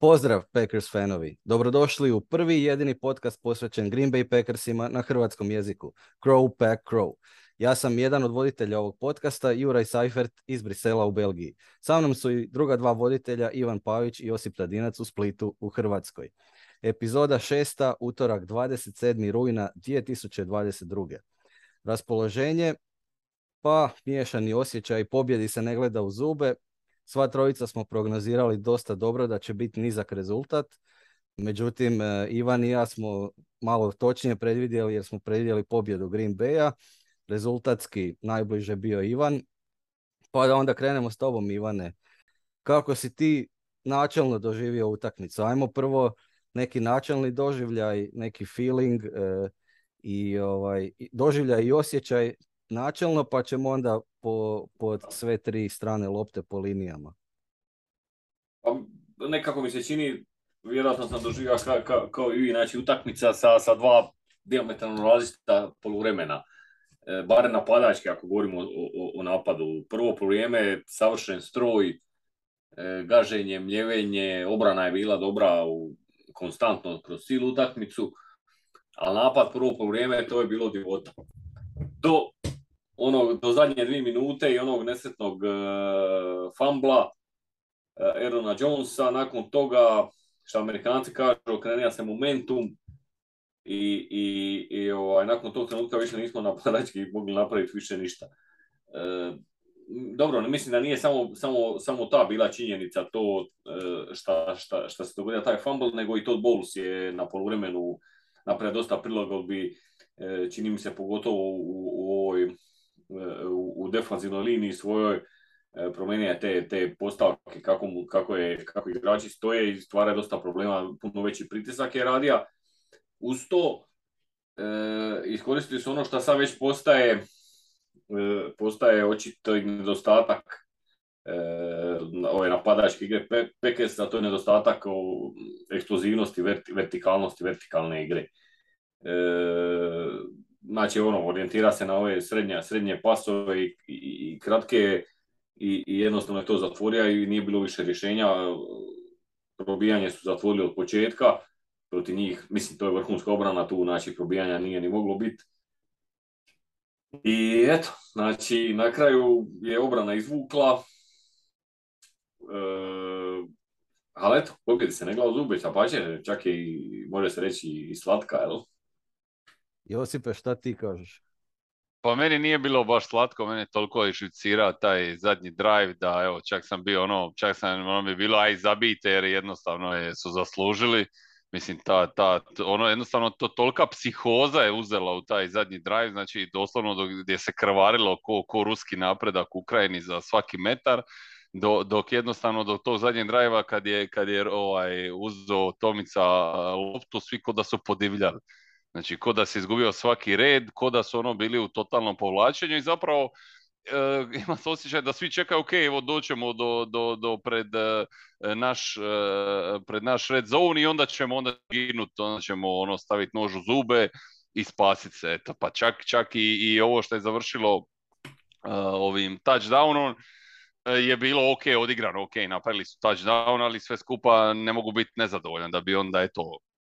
Pozdrav Packers fanovi, dobrodošli u prvi jedini podcast posvećen Green Bay Packersima na hrvatskom jeziku, Crow Pack Crow. Ja sam jedan od voditelja ovog podcasta, Juraj Seifert iz Brisela u Belgiji. Sa mnom su i druga dva voditelja, Ivan Pavić i Josip Tadinac u Splitu u Hrvatskoj. Epizoda šesta, utorak 27. rujna 2022. Raspoloženje, pa miješani osjećaj, pobjedi se ne gleda u zube, Sva trojica smo prognozirali dosta dobro da će biti nizak rezultat. Međutim, e, Ivan i ja smo malo točnije predvidjeli jer smo predvidjeli pobjedu Green Baya. Rezultatski najbliže bio Ivan. Pa da onda krenemo s tobom Ivane. Kako si ti načelno doživio utakmicu? Ajmo prvo neki načelni doživljaj, neki feeling e, i ovaj, doživljaj i osjećaj načelno, pa ćemo onda po, po sve tri strane lopte po linijama. Pa, nekako mi se čini, vjerojatno sam doživio ka, ka, kao i znači utakmica sa, sa dva diametralno različita poluvremena. E, bare napadački, ako govorimo o, o, o napadu. Prvo vrijeme savršen stroj, e, gaženje, mljevenje, obrana je bila dobra u, konstantno kroz cijelu utakmicu, ali napad prvo vrijeme to je bilo divota. Do onog, do zadnje dvije minute i onog nesretnog uh, fambla uh, Erona Jonesa, nakon toga, što amerikanci kažu, okrenija se momentum i, i, i ovaj, nakon tog trenutka više nismo napadački mogli napraviti više ništa. Uh, dobro, ne mislim da nije samo, samo, samo ta bila činjenica to šta, šta, šta se dogodio taj fumble, nego i Todd Bowles je na poluvremenu napravio dosta prilagodbi, čini mi se pogotovo u, u ovoj u, u defanzivnoj liniji svojoj e, promijenio te, te postavke kako, mu, kako, je, kako igrači stoje i stvara dosta problema, puno veći pritisak je radija. Uz to e, iskoristili su ono što sad već postaje e, postaje očito nedostatak e, ove napadačke igre Pekesa, to je nedostatak o eksplozivnosti, vertikalnosti, vertikalne igre. E, znači ono, orijentira se na ove srednje, srednje pasove i, i, i kratke i, i, jednostavno je to zatvorio i nije bilo više rješenja. Probijanje su zatvorili od početka, protiv njih, mislim to je vrhunska obrana tu, znači probijanja nije ni moglo biti. I eto, znači na kraju je obrana izvukla, e, ali eto, pobjedi se ne gleda zube, čak je i, može se reći i slatka, jel? Josipe, šta ti kažeš? Pa meni nije bilo baš slatko, meni je toliko taj zadnji drive da evo čak sam bio ono, čak sam ono mi bilo aj zabite jer jednostavno je, su zaslužili. Mislim, ta, ta, ono jednostavno to tolika psihoza je uzela u taj zadnji drive, znači doslovno do, gdje se krvarilo ko, ko ruski napredak u Ukrajini za svaki metar, do, dok jednostavno do tog zadnjeg drajva kad je, kad je ovaj, uzeo Tomica loptu, svi kod da su podivljali. Znači, ko da se izgubio svaki red, ko da su ono bili u totalnom povlačenju i zapravo e, ima se osjećaj da svi čekaju, ok, evo doćemo do, do, do pred, e, naš, e, pred naš red zone i onda ćemo onda ginuti, onda ćemo ono staviti nož u zube i spasiti se. Eto, pa čak, čak i, i ovo što je završilo uh, ovim touchdownom, je bilo ok, odigrano, ok, napravili su touchdown, ali sve skupa ne mogu biti nezadovoljan da bi onda eto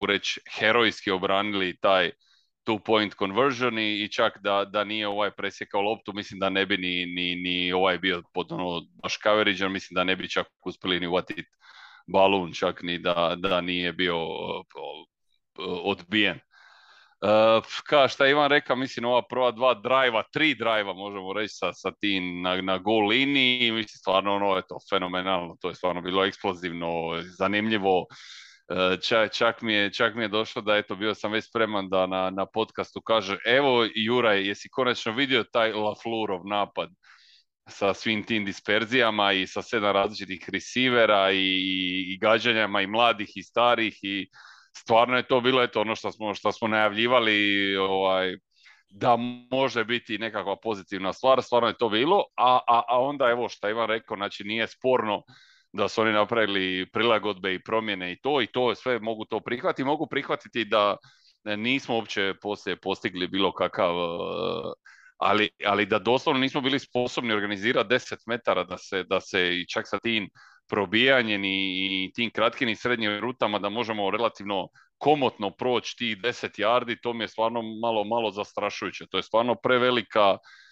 reći herojski obranili taj two point conversion i, i čak da, da nije ovaj presjekao loptu, mislim da ne bi ni, ni, ni ovaj bio pod ono baš coverage, mislim da ne bi čak uspjeli ni uvatiti balun, čak ni da, da nije bio odbijen. Uh, ka šta Ivan rekao, mislim ova prva dva drajva, tri drajva možemo reći sa, sa tim na, na gol liniji, mislim stvarno ono je to fenomenalno, to je stvarno bilo eksplozivno, zanimljivo, čak, čak, mi je, čak mi je došlo da eto bio sam već spreman da na, na podcastu kaže evo Juraj, jesi konačno vidio taj Laflurov napad sa svim tim disperzijama i sa sedam različitih receivera i, i gađanjama i mladih i starih i stvarno je to bilo eto ono što smo, što smo najavljivali ovaj, da može biti nekakva pozitivna stvar, stvarno je to bilo, a, a, a onda evo što Ivan rekao, znači nije sporno da su oni napravili prilagodbe i promjene i to i to sve mogu to prihvatiti. Mogu prihvatiti da nismo uopće poslije postigli bilo kakav eh, ali, ali da doslovno nismo bili sposobni organizirati 10 metara da se, da se i čak sa tim probijanjem i, tim kratkim i srednjim rutama da možemo relativno komotno proći tih 10 yardi, to mi je stvarno malo, malo zastrašujuće. To je stvarno prevelika E, e,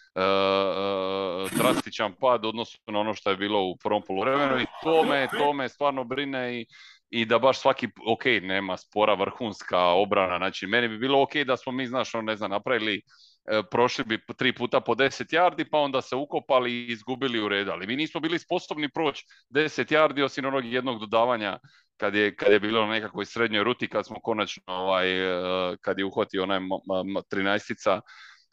drastičan pad odnosno na ono što je bilo u prvom poluvremenu i to me, to me stvarno brine i, i da baš svaki, ok, nema spora vrhunska obrana, znači meni bi bilo ok da smo mi, znaš, ono, ne znam, napravili e, prošli bi tri puta po 10 yardi, pa onda se ukopali i izgubili u redu. Ali mi nismo bili sposobni proći 10 yardi osim onog jednog dodavanja kad je, kad je bilo na nekakvoj srednjoj ruti, kad smo konačno, ovaj, kad je uhvatio onaj 13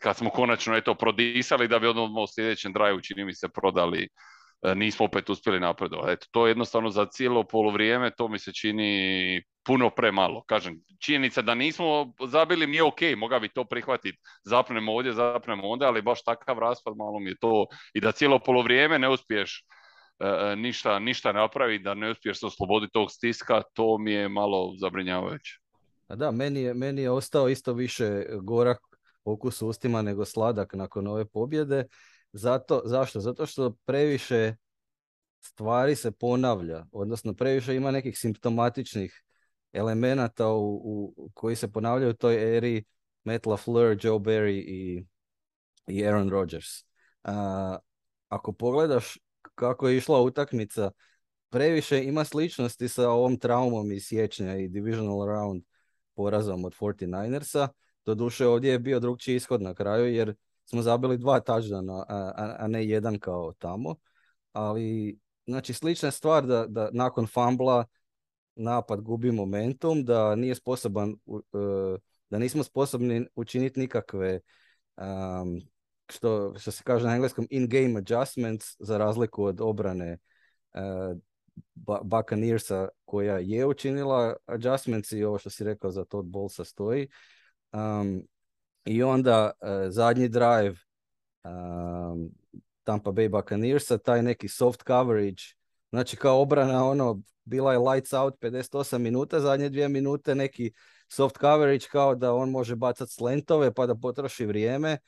kad smo konačno eto prodisali da bi odmah u sljedećem draju čini mi se prodali e, nismo opet uspjeli napredovati. Eto, to je jednostavno za cijelo polovrijeme, to mi se čini puno premalo. Kažem, činjenica da nismo zabili mi je ok, moga bi to prihvatiti. Zapnemo ovdje, zapnemo onda, ali baš takav raspad malo mi je to. I da cijelo polovrijeme ne uspiješ e, e, ništa, ništa napraviti, da ne uspiješ se osloboditi tog stiska, to mi je malo zabrinjavajuće. A da, meni je, meni je ostao isto više gorak okus ustima nego sladak nakon ove pobjede. Zato, zašto? Zato što previše stvari se ponavlja, odnosno previše ima nekih simptomatičnih elemenata u, u, koji se ponavljaju u toj eri Matt LaFleur, Joe Barry i, i Aaron Rodgers. ako pogledaš kako je išla utakmica, previše ima sličnosti sa ovom traumom iz siječnja i divisional round porazom od 49ersa Doduše ovdje je bio drugčiji ishod na kraju jer smo zabili dva touchdowna, a, a, ne jedan kao tamo. Ali znači slična stvar da, da nakon fambla napad gubi momentum, da nije sposoban, e, da nismo sposobni učiniti nikakve um, što, što se kaže na engleskom in-game adjustments za razliku od obrane uh, Buccaneersa koja je učinila adjustments i ovo što si rekao za Todd Bolsa stoji. Um, I onda uh, zadnji drive um, Tampa Bay Buccaneersa, taj neki soft coverage, znači kao obrana, ono, bila je lights out 58 minuta, zadnje dvije minute neki soft coverage kao da on može bacati slentove pa da potroši vrijeme.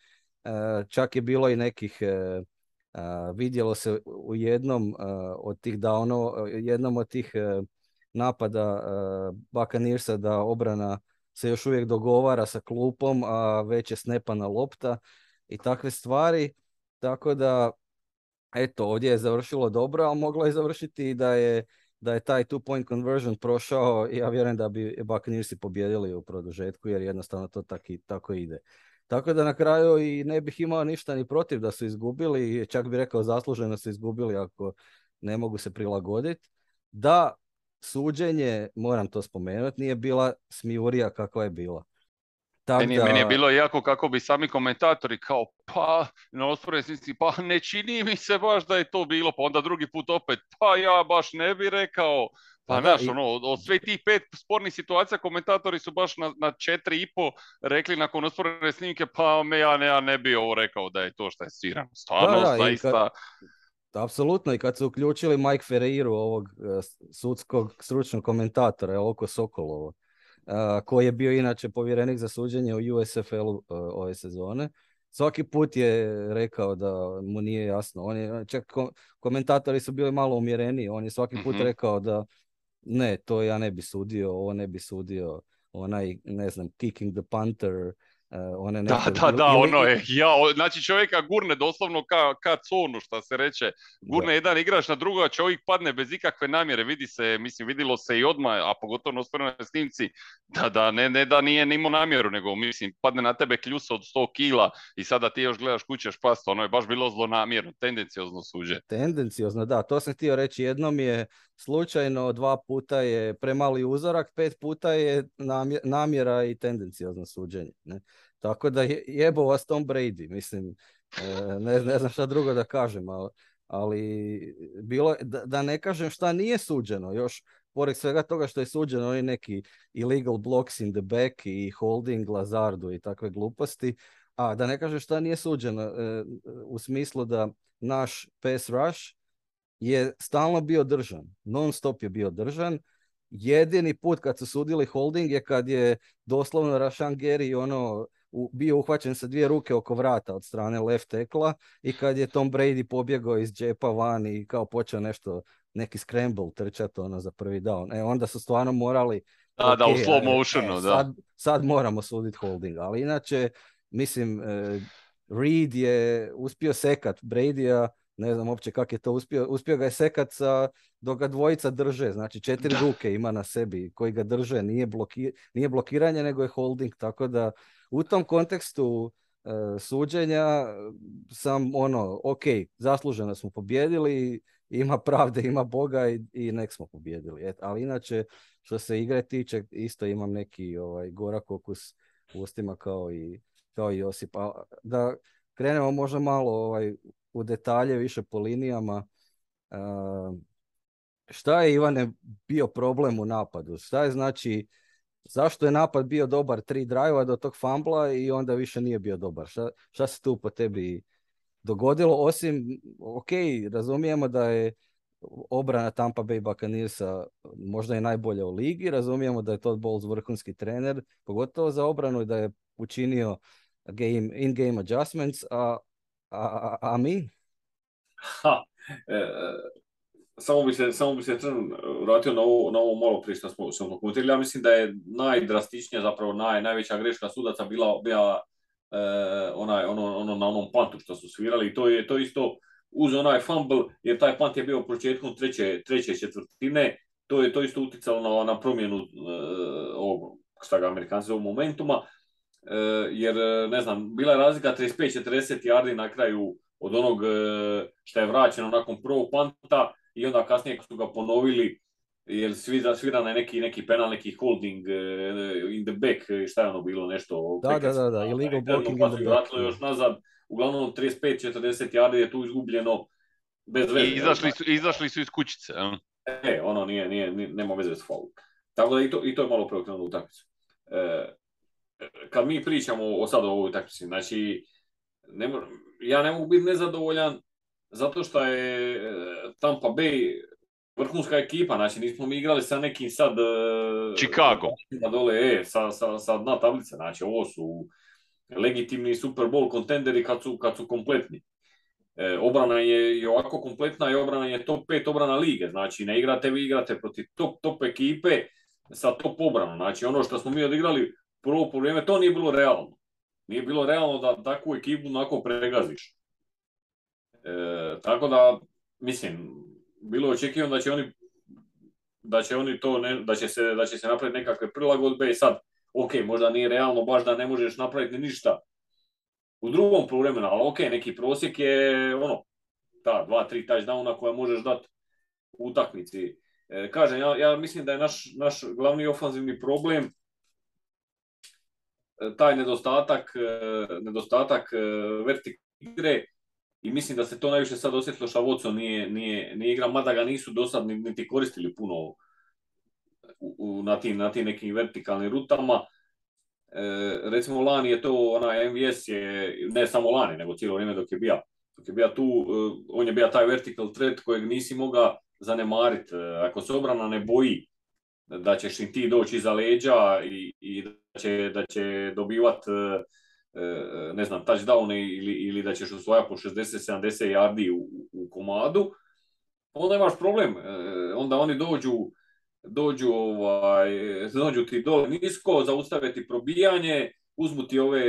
Uh, čak je bilo i nekih, uh, uh, vidjelo se u jednom od tih downova, jednom od tih napada Buccaneersa da obrana se još uvijek dogovara sa klupom, a već je snepana lopta i takve stvari. Tako da, eto, ovdje je završilo dobro, ali moglo je završiti i da je, da je taj two point conversion prošao, ja vjerujem da bi Buccaneersi pobjedili u produžetku, jer jednostavno to taki, tako ide. Tako da na kraju i ne bih imao ništa ni protiv da su izgubili, čak bih rekao zasluženo su izgubili ako ne mogu se prilagoditi. Da, suđenje, moram to spomenuti, nije bila smijurija kakva je bila. Meni, da... meni je bilo jako kako bi sami komentatori kao pa na osporesnici pa ne čini mi se baš da je to bilo pa onda drugi put opet pa ja baš ne bi rekao pa, znaš, ono, od sve tih pet spornih situacija komentatori su baš na, na četiri i po rekli nakon osporene snimke pa me ja ne, ja ne bi ovo rekao da je to što je svirano. Stvarno, da, zaista... Apsolutno i kad su uključili Mike Ferreiru, ovog e, sudskog stručnog komentatora, oko Sokolovo, e, koji je bio inače povjerenik za suđenje u USFL-u e, ove sezone, svaki put je rekao da mu nije jasno. On je, čak komentatori su bili malo umjereni, on je svaki put mhm. rekao da ne, to ja ne bi sudio, ovo ne bi sudio, onaj, ne znam, kicking the punter, Uh, one da, da, da, ono je, ja, znači čovjeka gurne doslovno ka, ka conu, što se reče, gurne jedan igrač na drugo, a čovjek padne bez ikakve namjere, vidi se, mislim, vidilo se i odmah, a pogotovo na ostvarenoj snimci, da, da, ne, ne da nije nimao namjeru, nego, mislim, padne na tebe kljusa od 100 kila i sada ti još gledaš kućeš past, ono je baš bilo zlonamjerno, tendenciozno suđe. Tendenciozno, da, to sam htio reći, jednom je slučajno, dva puta je premali uzorak, pet puta je namjera i tendenciozno suđenje. Ne? Tako da je, jebo vas Tom Brady, mislim, e, ne, ne znam šta drugo da kažem, ali, ali bilo, da, da ne kažem šta nije suđeno, još pored svega toga što je suđeno, oni neki illegal blocks in the back i holding Lazardu i takve gluposti, a da ne kažem šta nije suđeno, e, u smislu da naš pass rush je stalno bio držan, non stop je bio držan, jedini put kad su sudili holding je kad je doslovno Rashan Gary ono bio uhvaćen sa dvije ruke oko vrata od strane left tekla i kad je Tom Brady pobjegao iz džepa van i kao počeo nešto, neki scramble trčati ono za prvi down. E, onda su stvarno morali da, da, u slow motionu, da. Sad, sad moramo suditi holding, ali inače, mislim, uh, Reed je uspio sekat Brady-a, ne znam uopće kako je to uspio, uspio ga je sekat sa, dok ga dvojica drže, znači četiri ruke ima na sebi koji ga drže, nije, bloki, nije blokiranje nego je holding, tako da u tom kontekstu uh, suđenja sam ono, ok, zasluženo smo pobjedili, ima pravde, ima Boga i, i nek smo pobjedili. Et, ali inače, što se igre tiče, isto imam neki ovaj, gorak okus u ustima kao i, kao i Josip. A, da krenemo možda malo ovaj, u detalje, više po linijama. Uh, šta je Ivane bio problem u napadu? Šta je znači, zašto je napad bio dobar tri drajva do tog fambla i onda više nije bio dobar? Šta, šta se tu po tebi dogodilo, osim, ok, razumijemo da je obrana Tampa Bay Buccaneersa možda i najbolja u ligi, razumijemo da je Todd Bowles vrhunski trener, pogotovo za obranu i da je učinio game, in-game adjustments, a, a, a, mi? Ha, e, samo bi se, samo bi se vratio na ovo, na ovo malo prije što smo, smo Ja mislim da je najdrastičnija, zapravo naj, najveća greška sudaca bila, bila e, onaj, ono, ono, na onom pantu što su svirali. I to je to isto uz onaj fumble, jer taj pant je bio početkom treće, treće četvrtine, to je to isto uticalo na, na promjenu e, ovog, šta ga Amerikanci zovu momentuma, e, jer ne znam, bila je razlika 35-40 yardi na kraju od onog e, što je vraćeno nakon prvog panta i onda kasnije su ga ponovili jer svira, svirana je neki, neki penal, neki holding uh, in the back, eh, šta je ono bilo, nešto... Da, da, da, da, illegal blocking in the back. još nazad, uglavnom 35-40 yardi je tu izgubljeno bez veze. I izašli su, izašli su iz kućice. E, ono nije, nije, nije nema veze s faul. Tako da i to, i to je malo preokrenulo utakmicu. E, kad mi pričamo o sad o ovoj utakmici, znači, ne, ja ne mogu biti nezadovoljan zato što je e, Tampa Bay vrhunska ekipa, znači nismo mi igrali sa nekim sad... E, Chicago. Dole, e, sa, sa, sa dna tablice, znači ovo su legitimni Super Bowl kontenderi kad su, kad su kompletni. E, obrana je i ovako kompletna i obrana je top 5 obrana lige, znači ne igrate vi igrate protiv top, top ekipe sa top obranom, znači ono što smo mi odigrali prvo po vrijeme, to nije bilo realno. Nije bilo realno da takvu ekipu onako pregaziš. E, tako da, mislim, bilo očekivano da će oni da će oni to ne, da će se da će se napraviti nekakve prilagodbe i sad ok, možda nije realno baš da ne možeš napraviti ništa u drugom poluvremenu, ali ok, neki prosjek je ono ta dva, tri touchdowna koja možeš dati u utakmici. E, kažem, ja, ja mislim da je naš, naš glavni ofanzivni problem e, taj nedostatak, e, nedostatak vertikalne igre i mislim da se to najviše sad osjetilo što Watson nije, nije, nije igra, mada ga nisu do sad niti koristili puno u, na, tim, na tim nekim vertikalnim rutama. E, recimo lani je to, onaj MVS je, ne samo lani, nego cijelo vrijeme dok je bio, dok je bio tu, e, on je bio taj vertical threat kojeg nisi mogao zanemariti. E, ako se obrana ne boji da ćeš im ti doći iza leđa i, i da će, da će dobivat e, E, ne znam, touchdown ili, ili da ćeš osvojati po 60-70 yardi u, u komadu, onda imaš problem. E, onda oni dođu, dođu, ovaj, dođu ti dole nisko, zaustave ti probijanje, uzmu ti ove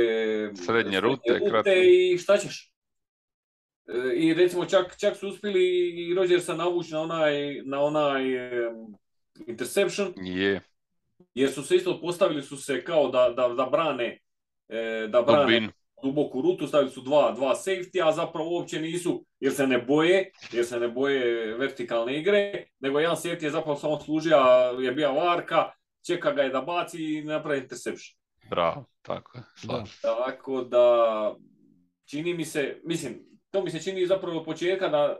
srednje rute, rute i šta ćeš? E, I recimo čak, čak su uspjeli i Rodgersa navući na onaj, na onaj interception. Je. Jer su se isto postavili su se kao da, da, da brane e, da brane duboku rutu, stavili su dva, dva safety, a zapravo uopće nisu, jer se ne boje, jer se ne boje vertikalne igre, nego jedan safety je zapravo samo služio, je bio varka, čeka ga je da baci i napravi interception. Bravo, tako je. Tako da, čini mi se, mislim, to mi se čini zapravo od početka da,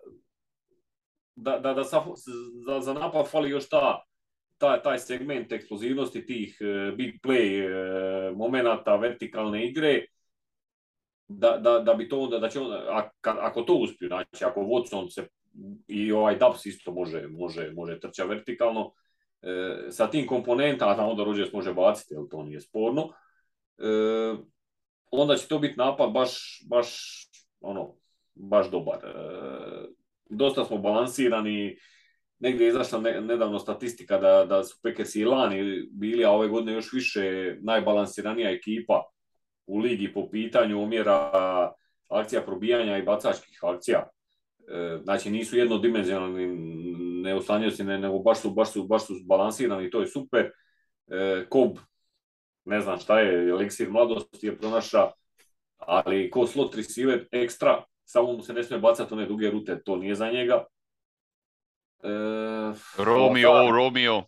da, da, da za, za napad fali još ta taj, taj segment eksplozivnosti tih uh, big play uh, momenata vertikalne igre, da, da, da bi to onda, da će onda, ako to uspiju, znači ako Watson se i ovaj Dubs isto može, može, može trčati vertikalno, uh, sa tim komponentama, a onda Rodgers može baciti, jer to nije sporno, onda će to biti napad baš, baš, ono, baš dobar. E, dosta smo balansirani, negdje je izašla nedavno statistika da, da su Packersi i lani bili, a ove godine još više najbalansiranija ekipa u ligi po pitanju omjera akcija probijanja i bacačkih akcija. E, znači nisu jednodimenzionalni, ne se, nego baš su, baš su, baš su balansirani, to je super. E, Kob, ne znam šta je, eliksir mladosti je pronaša, ali ko slot receiver ekstra, samo mu se ne smije bacati one duge rute, to nije za njega. E, Romeo, da, Romeo.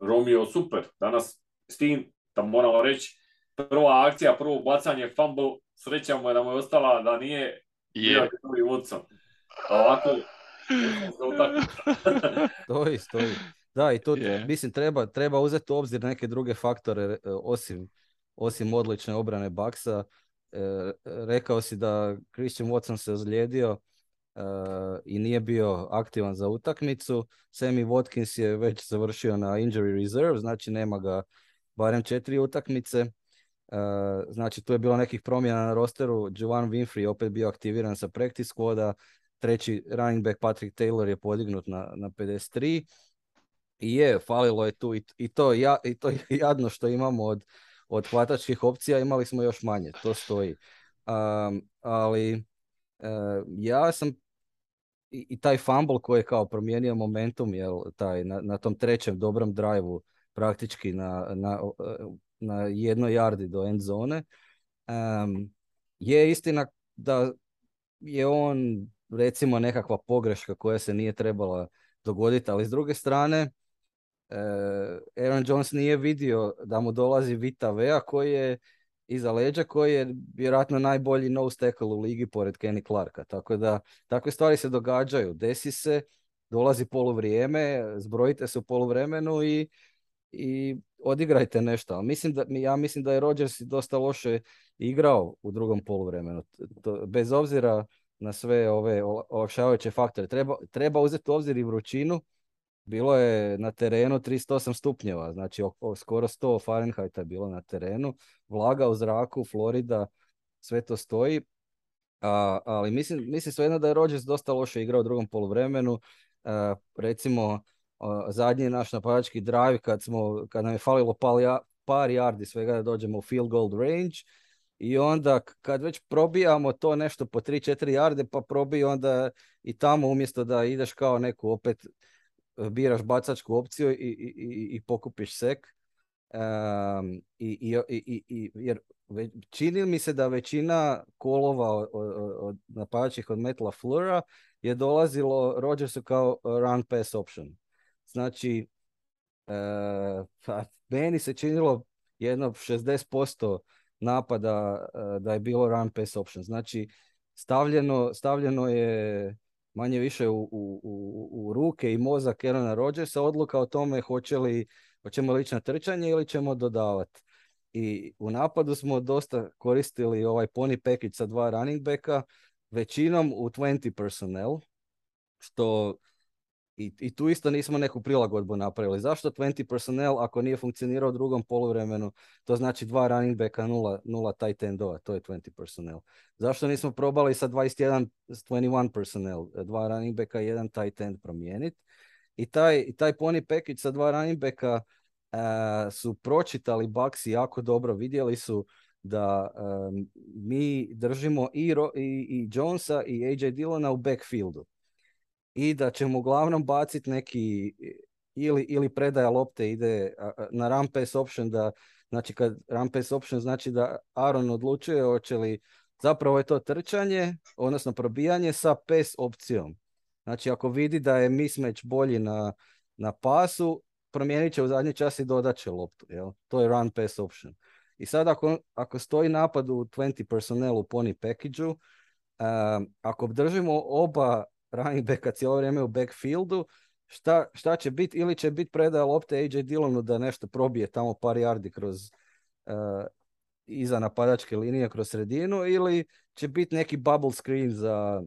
Romeo, super. Danas s tim, da moramo reći, prva akcija, prvo bacanje, fumble, sreća mu je da mu je ostala da nije je. Yeah. Watson. Ovako, stoji, stoji. Da, i to yeah. mislim treba, treba uzeti u obzir neke druge faktore e, osim, osim odlične obrane Baksa. E, rekao si da Christian Watson se ozlijedio i nije bio aktivan za utakmicu. Sammy Watkins je već završio na injury reserve, znači nema ga barem četiri utakmice. znači tu je bilo nekih promjena na rosteru. Jovan Winfrey opet bio aktiviran sa practice squada. Treći running back Patrick Taylor je podignut na, na 53. I je, falilo je tu i, i, to, ja, i to jadno što imamo od, od hvatačkih opcija, imali smo još manje, to stoji. Um, ali uh, ja sam i, i, taj fumble koji je kao promijenio momentum jel, taj, na, na tom trećem dobrom drajvu praktički na, na, na jednoj jardi do end zone. Um, je istina da je on recimo nekakva pogreška koja se nije trebala dogoditi, ali s druge strane Eh, Aaron Jones nije vidio da mu dolazi Vita Vea koji je iza leđa koji je vjerojatno najbolji no tackle u ligi pored Kenny Clarka. Tako da takve stvari se događaju. Desi se, dolazi poluvrijeme, zbrojite se u poluvremenu i, i odigrajte nešto. Ali mislim da, ja mislim da je Rodgers dosta loše igrao u drugom poluvremenu. Bez obzira na sve ove olakšavajuće faktore. Treba, treba uzeti u obzir i vrućinu bilo je na terenu 308 stupnjeva, znači o, skoro 100 Fahrenheita je bilo na terenu, vlaga u zraku, Florida, sve to stoji, a, ali mislim, mislim svejedno da je Rodgers dosta loše igrao u drugom poluvremenu, a, recimo zadnji naš napadački drive kad, smo, kad nam je falilo par, par yardi svega da dođemo u field goal range, i onda kad već probijamo to nešto po 3-4 yarde, pa probij onda i tamo umjesto da ideš kao neku opet biraš bacačku opciju i, i, i, i pokupiš sek. Um, i, i, i, jer čini mi se da većina kolova od, od napadačih od Metla Flura je dolazilo Rodgersu kao run pass option. Znači, pa meni se činilo jedno 60% napada uh, da je bilo run pass option. Znači, stavljeno, stavljeno je manje više u, u, u, u ruke i mozak Erona Rodgersa odluka o tome hoće li, hoćemo li ići na trčanje ili ćemo dodavati. I u napadu smo dosta koristili ovaj pony package sa dva running backa, većinom u 20 personnel, što i, I tu isto nismo neku prilagodbu napravili. Zašto 20 personnel ako nije funkcionirao u drugom poluvremenu? To znači dva running backa, nula, nula tight endova, to je 20 personnel. Zašto nismo probali sa 21, 21 personnel, dva running backa i jedan tight end promijeniti? I taj, i taj pony package sa dva running backa uh, su pročitali Bucks jako dobro. Vidjeli su da um, mi držimo i, i, i Jonesa i AJ Dillona u backfieldu i da ćemo uglavnom baciti neki ili, ili predaja lopte ide na run pass option da znači kad run pass option znači da Aaron odlučuje hoće li zapravo je to trčanje odnosno probijanje sa pass opcijom. Znači ako vidi da je mismatch bolji na, na pasu promijenit će u zadnji čas i dodat će loptu. Jel? To je run pass option. I sad ako, ako stoji napad u 20 personnel u pony package um, ako držimo oba running backa cijelo vrijeme u backfieldu, šta, šta će biti, ili će biti predaja lopte AJ Dillonu da nešto probije tamo par yardi kroz uh, iza napadačke linije kroz sredinu, ili će biti neki bubble screen za,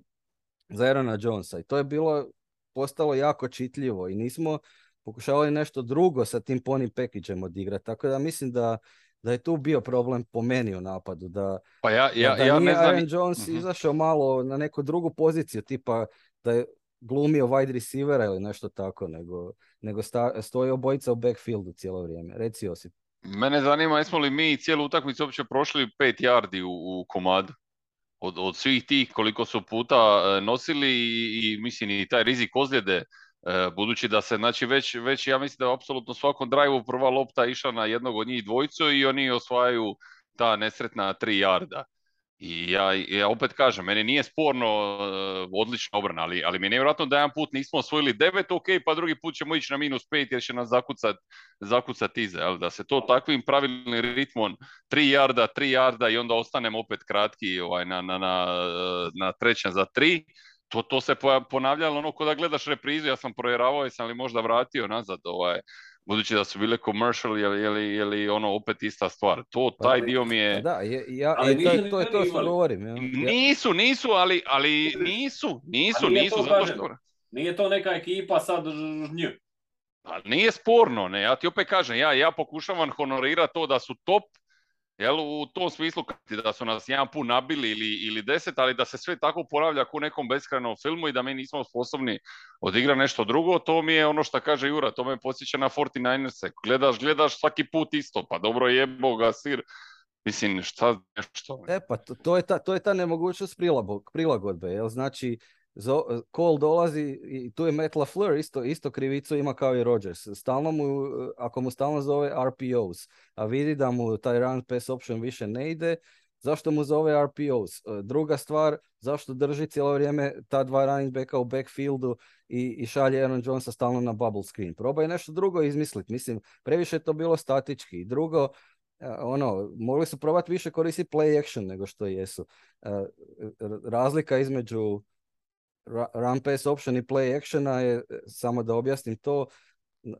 za Aarona Jonesa. I to je bilo, postalo jako čitljivo i nismo pokušavali nešto drugo sa tim pony package odigrati. Tako da mislim da da je tu bio problem po meni u napadu. Da, Pa ja, ja, da ja nije ne znam... Aaron Jones Mhm. izašao malo na neku drugu poziciju, tipa da je glumio wide receivera ili nešto tako, nego, nego sta, stoji obojica u backfieldu cijelo vrijeme. Reci Josip. Mene zanima jesmo li mi cijelu utakmicu uopće prošli pet yardi u, u komadu. Od, od svih tih koliko su puta e, nosili i, i mislim i taj rizik ozljede, e, budući da se znači već, već ja mislim da je apsolutno svakom driveu prva lopta išla na jednog od njih dvojicu i oni osvajaju ta nesretna tri jarda. I ja, ja opet kažem, meni nije sporno e, odlična obrana, ali, ali mi je nevjerojatno da jedan put nismo osvojili devet, ok, pa drugi put ćemo ići na minus pet jer će nas zakucat, zakucat iza. Jel? Da se to takvim pravilnim ritmom tri jarda, tri jarda i onda ostanemo opet kratki ovaj, na, na, na, na trećem za tri. To, to se ponavljalo ono ko da gledaš reprizu, ja sam provjeravao jesam li možda vratio nazad ovaj, budući da su bile commercial, je li, je li, je li ono opet ista stvar. To, Pa taj dio mi Pa je... da, je, ja, Ali to, je- nisu to je to što govorim. Ja. Nisu, nisu, ali, ali nisu, nisu, Pa nije nisu, to zato što... Nije to neka ekipa sad nju. Pa nije sporno, ne, ja ti opet kažem, ja, ja pokušavam honorirati to da su top, jel, u tom smislu da su nas jedan put nabili ili, ili deset, ali da se sve tako ponavlja u nekom beskrajnom filmu i da mi nismo sposobni odigrati nešto drugo, to mi je ono što kaže Jura, to me podsjeća na 49ers-e. Gledaš, gledaš svaki put isto, pa dobro jebo ga sir, mislim, šta nešto. E pa to, to je ta, to je ta nemogućnost prilagodbe, jel? Znači, call dolazi i tu je Matt LaFleur isto, isto krivicu ima kao i Rodgers. Stalno mu, ako mu stalno zove RPOs, a vidi da mu taj run pass option više ne ide, zašto mu zove RPOs? E, Druga stvar, zašto drži cijelo vrijeme ta dva running backa u backfieldu i, i šalje Aaron Jonesa stalno na bubble screen. Probaj nešto drugo izmisliti. Mislim, previše je to bilo statički. Drugo, e, ono, mogli su probati više koristiti play action nego što jesu. E, razlika između run pass option i play actiona je, e, samo da objasnim to,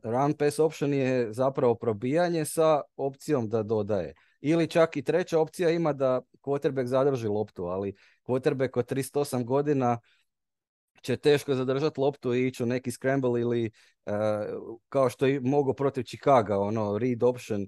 run pass option je zapravo probijanje sa opcijom da dodaje. Ili čak i treća opcija ima da quarterback zadrži loptu, ali quarterback od 38 godina će teško zadržati loptu i ići u neki scramble ili e, kao što je mogao protiv Chicaga, ono read option,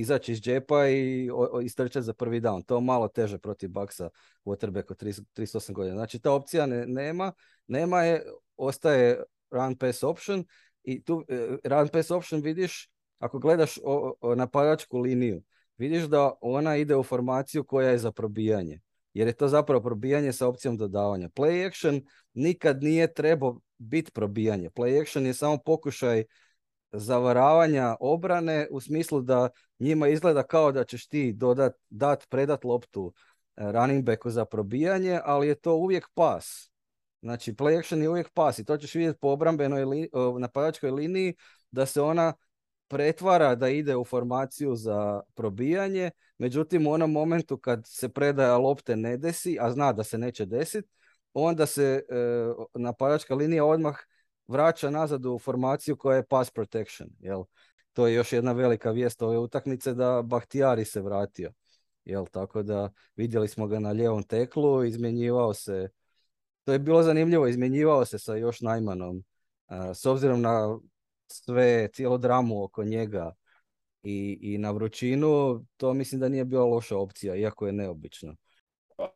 izaći iz džepa i istrčati za prvi down. To malo teže protiv Baksa od 30 38 godina. Znači ta opcija ne, nema, nema je, ostaje run pass option i tu e, run pass option vidiš ako gledaš o, o- napadačku liniju, vidiš da ona ide u formaciju koja je za probijanje. Jer je to zapravo probijanje sa opcijom dodavanja. Play action nikad nije trebao biti probijanje. Play action je samo pokušaj zavaravanja obrane u smislu da njima izgleda kao da ćeš ti dodat, dat, predat loptu eh, running backu za probijanje, ali je to uvijek pas. Znači, play action je uvijek pas i to ćeš vidjeti po obrambenoj li, napadačkoj liniji da se ona pretvara da ide u formaciju za probijanje, međutim u onom momentu kad se predaja lopte ne desi, a zna da se neće desiti, onda se e, napadačka linija odmah vraća nazad u formaciju koja je pass protection. Jel? To je još jedna velika vijest ove utakmice da Bahtijari se vratio. Jel? Tako da vidjeli smo ga na lijevom teklu, izmjenjivao se, to je bilo zanimljivo, izmjenjivao se sa još najmanom. A, s obzirom na sve, cijelu dramu oko njega i, i na vrućinu, to mislim da nije bila loša opcija, iako je neobično. Pa,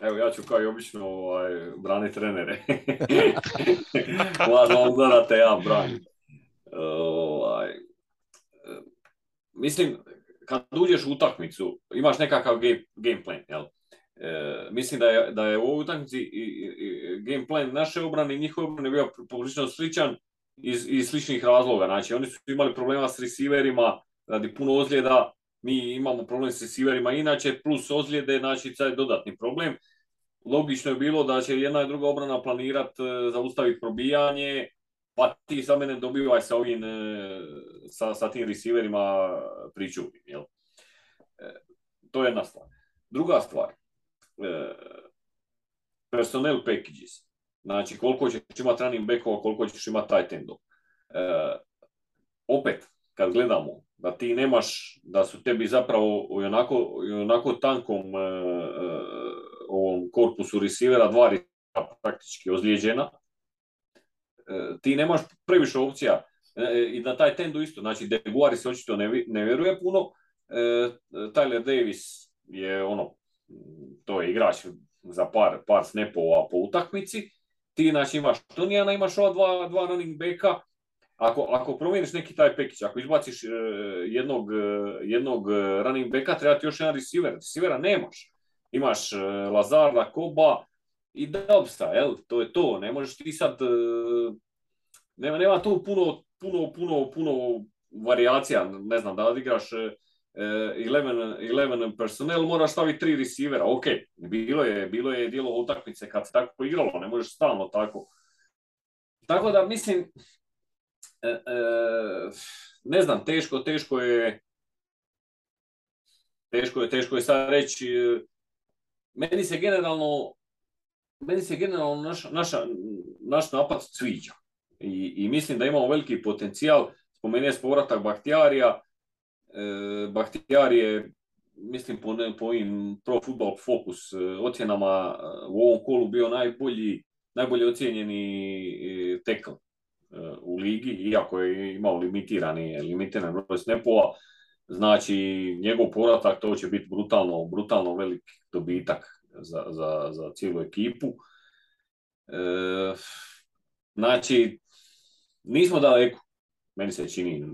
evo, ja ću kao i obično ovaj, braniti trenere. Ladno udarate, ja branim. Ovaj, e, mislim, kad uđeš u utakmicu, imaš nekakav game, plan, jel? E, mislim da je, da je u ovoj utakmici i, i, game plan naše obrane i njihove obrane bio poprilično sličan iz, iz sličnih razloga. Znači, oni su imali problema s receiverima radi puno ozljeda, mi imamo problem s receiverima inače, plus ozljede, znači sad je dodatni problem. Logično je bilo da će jedna i druga obrana planirati, zaustaviti probijanje, pa ti sa mene dobivaj sa ovim, e, sa, sa tim receiverima priču. Jel? E, to je jedna stvar. Druga stvar, e, personnel packages. Znači koliko ćeš imati running backova, koliko ćeš imati tight endova. E, opet, kad gledamo da ti nemaš, da su tebi zapravo onako, onako tankom e, e, ovom korpusu receivera dva praktički ozlijeđena, ti nemaš previše opcija E, I na taj tendu isto, znači Deguari se očito ne, vjeruje puno, e, Tyler Davis je ono, to je igrač za par, par snapova po utakmici, ti znači imaš Tunijana, imaš ova dva, dva running backa, ako, ako promijeniš neki taj pekić, ako izbaciš jednog, jednog running backa, treba ti još jedan receiver. Receivera nemaš. Imaš Lazarda, Koba i Dobsa, jel? To je to. Ne možeš ti sad... Uh, nema, nema tu puno, puno, puno, puno varijacija. Ne znam, da odigraš uh, 11, 11 personnel, moraš staviti tri receivera. Ok, bilo je, bilo je dijelo utakmice kad se tako igralo, ne možeš stalno tako. Tako da mislim, E, e, ne znam, teško, teško je teško je, teško je sad reći e, meni se generalno meni se generalno naš, naša, naš napad sviđa. I, i mislim da imamo veliki potencijal. Spomenuo je povratak Bahtjarija. E, je mislim po, ne, po ovim Pro Football Focus ocjenama u ovom kolu bio najbolji najbolje ocijenjeni tekl u ligi, iako je imao limitirani, limitiran broj snapova, znači njegov povratak to će biti brutalno, brutalno velik dobitak za, za, za cijelu ekipu. E, znači, nismo daleko, meni se čini.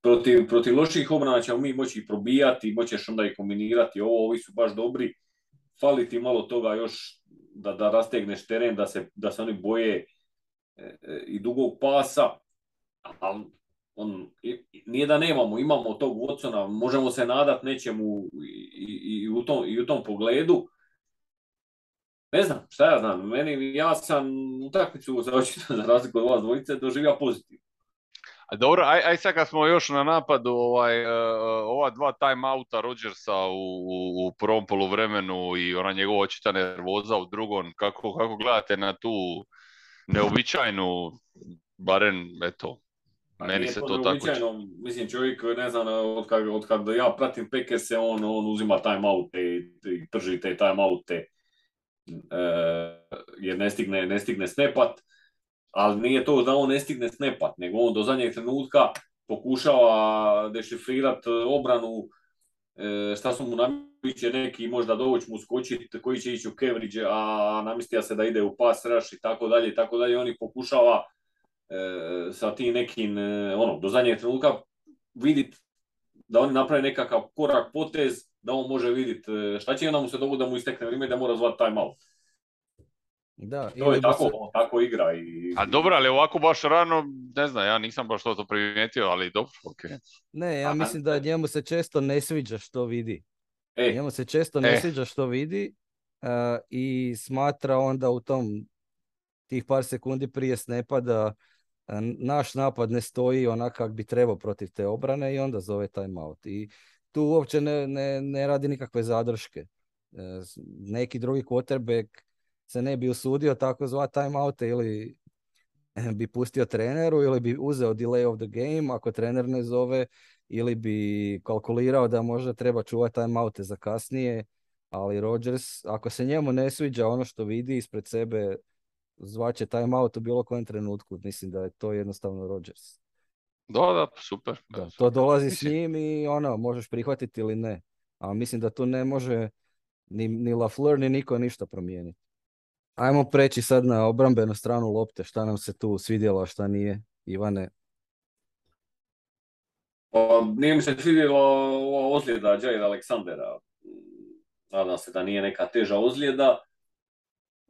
Protiv, protiv loših obrana ćemo mi moći probijati, moćeš onda i kombinirati ovo, ovi su baš dobri. Fali ti malo toga još da, da rastegneš teren, da se, da se oni boje i dugog pasa, ali on, nije da nemamo, imamo tog Watsona, možemo se nadat nečemu i, i, i, u tom, i u tom pogledu. Ne znam, šta ja znam, meni, ja sam utakmicu za očito za razliku od vas dvojice doživio pozitivno. A dobro, aj, aj sad kad smo još na napadu, ovaj, uh, ova dva timeouta Rodgersa u, u prvom poluvremenu i ona njegova očita nervoza u drugom, kako, kako gledate na tu neobičajnu, barem, eto, pa meni se to, tako... Mislim, čovjek, ne znam, od kad, od kad ja pratim se on, on uzima timeoute i, i trži te timeoute e, jer ne stigne, ne stigne snepat, ali nije to da on ne stigne snepat, nego on do zadnjeg trenutka pokušava dešifrirati obranu, e, šta su mu će neki možda dovući mu skočiti, koji će ići u coverage, a namistija se da ide u pass rush i tako dalje i tako dalje. Oni pokušava e, sa tim nekim, e, ono, do zadnjeg trenutka vidjeti da oni naprave nekakav korak, potez, da on može vidjeti e, šta će onda mu se dogodi da mu istekne vrijeme da mora zvati time out. Da, to je tako, se... tako igra. I... A dobro, ali ovako baš rano, ne znam, ja nisam baš to, to primijetio, ali dobro, ok. Ne, ja mislim da njemu se često ne sviđa što vidi. E. Njemu se često ne e. sviđa što vidi uh, i smatra onda u tom tih par sekundi prije snepa da uh, naš napad ne stoji onak kak bi trebao protiv te obrane i onda zove timeout. I tu uopće ne, ne, ne radi nikakve zadrške. Uh, neki drugi quarterback se ne bi usudio tako zva timeoute ili bi pustio treneru ili bi uzeo delay of the game ako trener ne zove ili bi kalkulirao da možda treba čuvati timeoute za kasnije, ali Rodgers, ako se njemu ne sviđa ono što vidi ispred sebe, zvaće timeout u bilo kojem trenutku. Mislim da je to jednostavno Rodgers. Da, da, super. Da, to dolazi s njim i ono, možeš prihvatiti ili ne. A mislim da tu ne može ni, ni LaFleur ni niko ništa promijeniti. Ajmo preći sad na obrambenu stranu lopte, šta nam se tu svidjelo, a šta nije. Ivane, pa, nije mi se svidjela ova ozljeda Jair Aleksandera. Nadam se da nije neka teža ozljeda.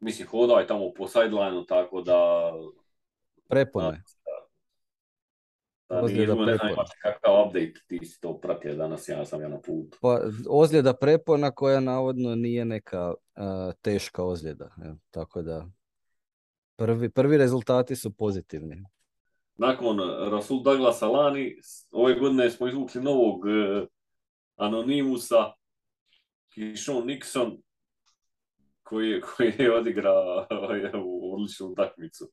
Mislim, hodao je tamo po sidelineu, tako da... Prepone. Da, da, nije ne znam kakav update, ti si to pratio danas, ja sam ja na putu. Pa, ozljeda prepona koja navodno nije neka uh, teška ozljeda. Ja, tako da prvi, prvi rezultati su pozitivni nakon Rasul Douglasa lani, ove godine smo izvukli novog uh, anonimusa, Kishon Nixon, koji je, koji je odigrao u odličnu utakmicu.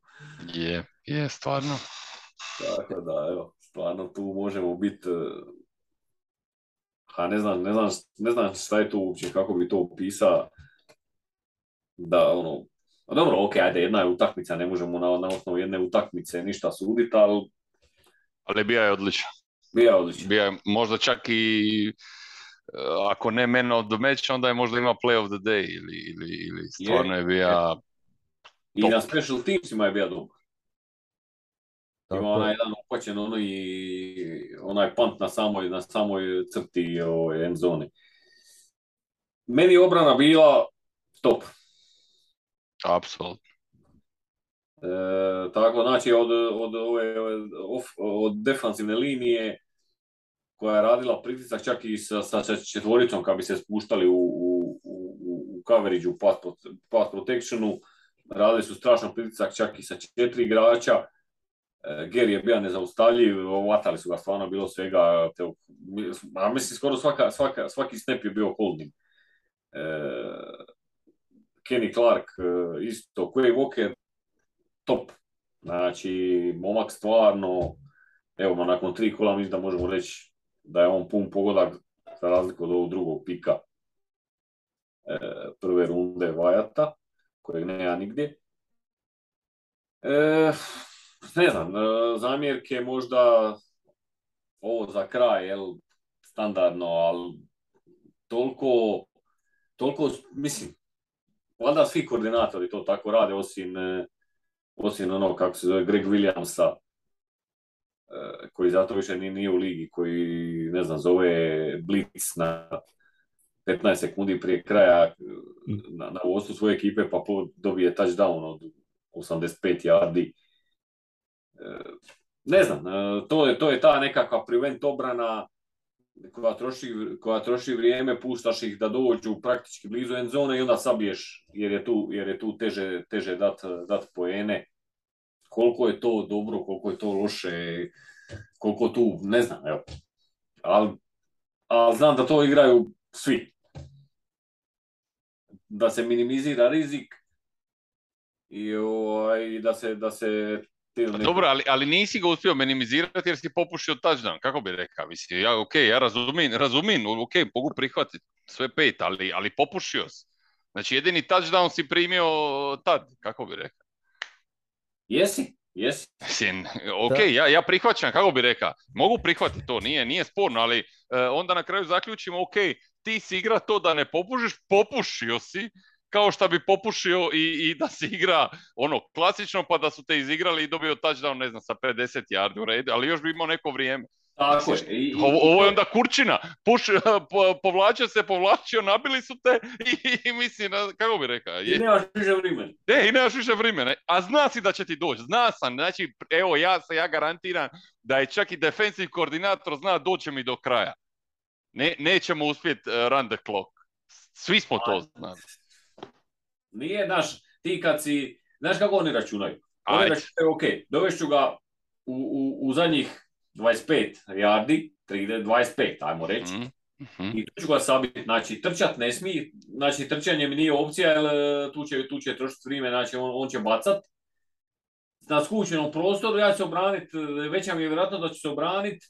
Je, je, stvarno. Tako da, evo, stvarno tu možemo biti a ne znam, ne znam, ne znam šta je to uopće, kako bi to opisao, da ono, a dobro, ok, ajde, jedna je utakmica, ne možemo na, na osnovu jedne utakmice ništa suditi, ali Ali bio je odličan. Bio je odličan. Bio je možda čak i ako ne man of the match, onda je možda ima play of the day ili, ili, ili stvarno je bio I na special teamsima je bio dobar. Ima onaj jedan upačen ono i onaj punt na samoj, na samoj crti ovaj, end zone. Meni je obrana bila top. apsolutno. E, tako, znači od, od, ove, of, od defanzivne linije koja je radila pritisak čak i sa, sa četvoricom kad bi se spuštali u, u, u, u coverage, u pass, pass protectionu, radili su strašan pritisak čak i sa četiri igrača. E, Gary je bio nezaustavljiv, vatali su ga stvarno bilo svega, te, a mislim skoro svaka, svaka, svaki snap je bio holding. E, Kenny Clark e, isto, Quay Walker top. Znači, momak stvarno, evo, nakon tri kola mislim da možemo reći da je on pun pogodak za razliku od ovog drugog pika e, prve runde Vajata, kojeg nema nigdje. E, ne znam, e, zamjerke možda ovo za kraj, jel, standardno, ali toliko, toliko, mislim, valjda svi koordinatori to tako rade, osim, e, osim ono, kako se zove, Greg Williamsa, koji zato više ni- nije u ligi, koji, ne znam, zove Blitz na 15 sekundi prije kraja e, na, na vodstvu svoje ekipe, pa dobije touchdown od 85 yardi. E, ne znam, e, to je, to je ta nekakva prevent obrana koja troši, koja troši vrijeme, puštaš ih da dođu praktički blizu end zone i onda sabiješ jer je tu, jer je tu teže, teže dat, dat poene. Koliko je to dobro, koliko je to loše, koliko tu, ne znam, evo. Ali al znam da to igraju svi. Da se minimizira rizik i ovaj, da se, da se Pa dobro, ali, ali nisi ga uspio minimizirati jer si popušio touchdown, kako bi rekao, mislim, ja, ok, ja razumijem, razumijem, ok, mogu prihvatiti sve pet, ali, ali popušio si. Znači, jedini touchdown si primio tad, kako bi rekao. Jesi, jesi. Mislim, ok, ja, ja prihvaćam, kako bi rekao, mogu prihvatiti to, nije, nije sporno, ali e, onda na kraju zaključimo, ok, ti si igra to da ne popušiš, popušio si, kao što bi popušio i, i da se igra ono klasično pa da su te izigrali i dobio touchdown ne znam sa 50 yardi u redu, ali još bi imao neko vrijeme. Tako je. I, i- Ovo, ovo je onda kurčina, Puš, po, povlačio se, povlačio, nabili su te i, i mislim, kako bi rekao, I je, nemaš više vremena. E, i nemaš više vremena, a zna si da će ti doći, zna sam, znači, evo, ja se, ja garantiram da je čak i defensive koordinator zna doće mi do kraja. Ne, nećemo uspjeti uh, run the clock. Svi smo to znali. Nije, znaš, ti kad si, znaš kako oni računaju? Oni Ajde. računaju, ok, dovešću ga u, u, u zadnjih 25 yardi, 30, 25, ajmo reći, Mhm, mhm. i tu ću ga sabiti, znači trčat ne smije, znači trčanje mi nije opcija, jer e, tu će, tu će trošiti vrijeme, znači on, on će bacat. Na skučenom prostoru ja ću se obranit, e, veća mi je vjerojatno da ću se obranit,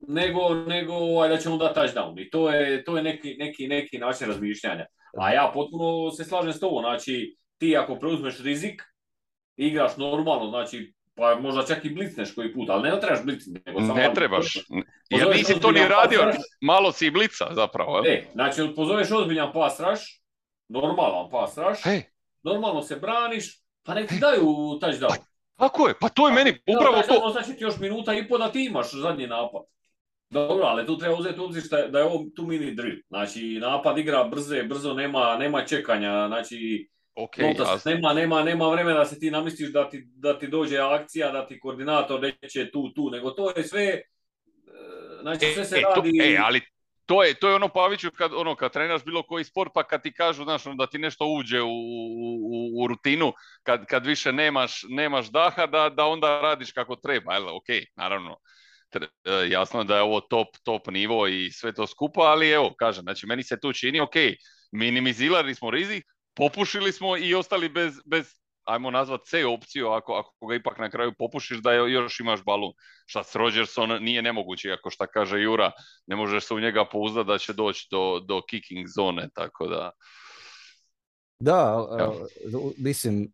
nego, nego ovaj, da će on dati touchdown. I to je, to je neki, neki, neki način razmišljanja. A ja potpuno se slažem s tobom, znači ti ako preuzmeš rizik, igraš normalno, znači pa možda čak i blicneš koji put, ali ne trebaš blicniti. nego samo Ne trebaš. Jer Pozoveš nisi to ni radio, malo si i blica zapravo. E, znači pozoveš ozbiljan pas rush, normalan pas rush, E, normalno se braniš, pa nek ti daju touchdown. tako je, pa to je meni upravo Touchdown to. Znači ti još minuta i pol da ti imaš zadnji napad. Dobro, ali tu treba uzeti obzir da je ovo tu mini drill. Znači napad igra brze, brzo, nema, nema čekanja, znači Ok, Lopta se jasno. nema, nema, nema vremena da se ti namisliš da ti, da ti dođe akcija, da ti koordinator reće tu, tu, nego to je sve, e, znači sve se E, to- radi... e, ali to je, to je ono Paviću kad, ono, kad treniraš bilo koji sport pa kad ti kažu znaš, ono, da ti nešto uđe u, u, u rutinu, kad, kad više nemaš, nemaš daha da, da onda radiš kako treba. Jel, ok, naravno, e, jasno da je ovo top, top nivo i sve to skupa, ali evo, kažem, znači meni se tu čini, ok, minimizirali smo rizik, popušili smo i ostali bez, bez ajmo nazvat C opciju, ako, ako ga ipak na kraju popušiš da još imaš balun. Šta s Rodgerson nije nemoguće, ako šta kaže Jura, ne možeš se u njega pouzdati da će doći do, do kicking zone, tako da... Da, mislim,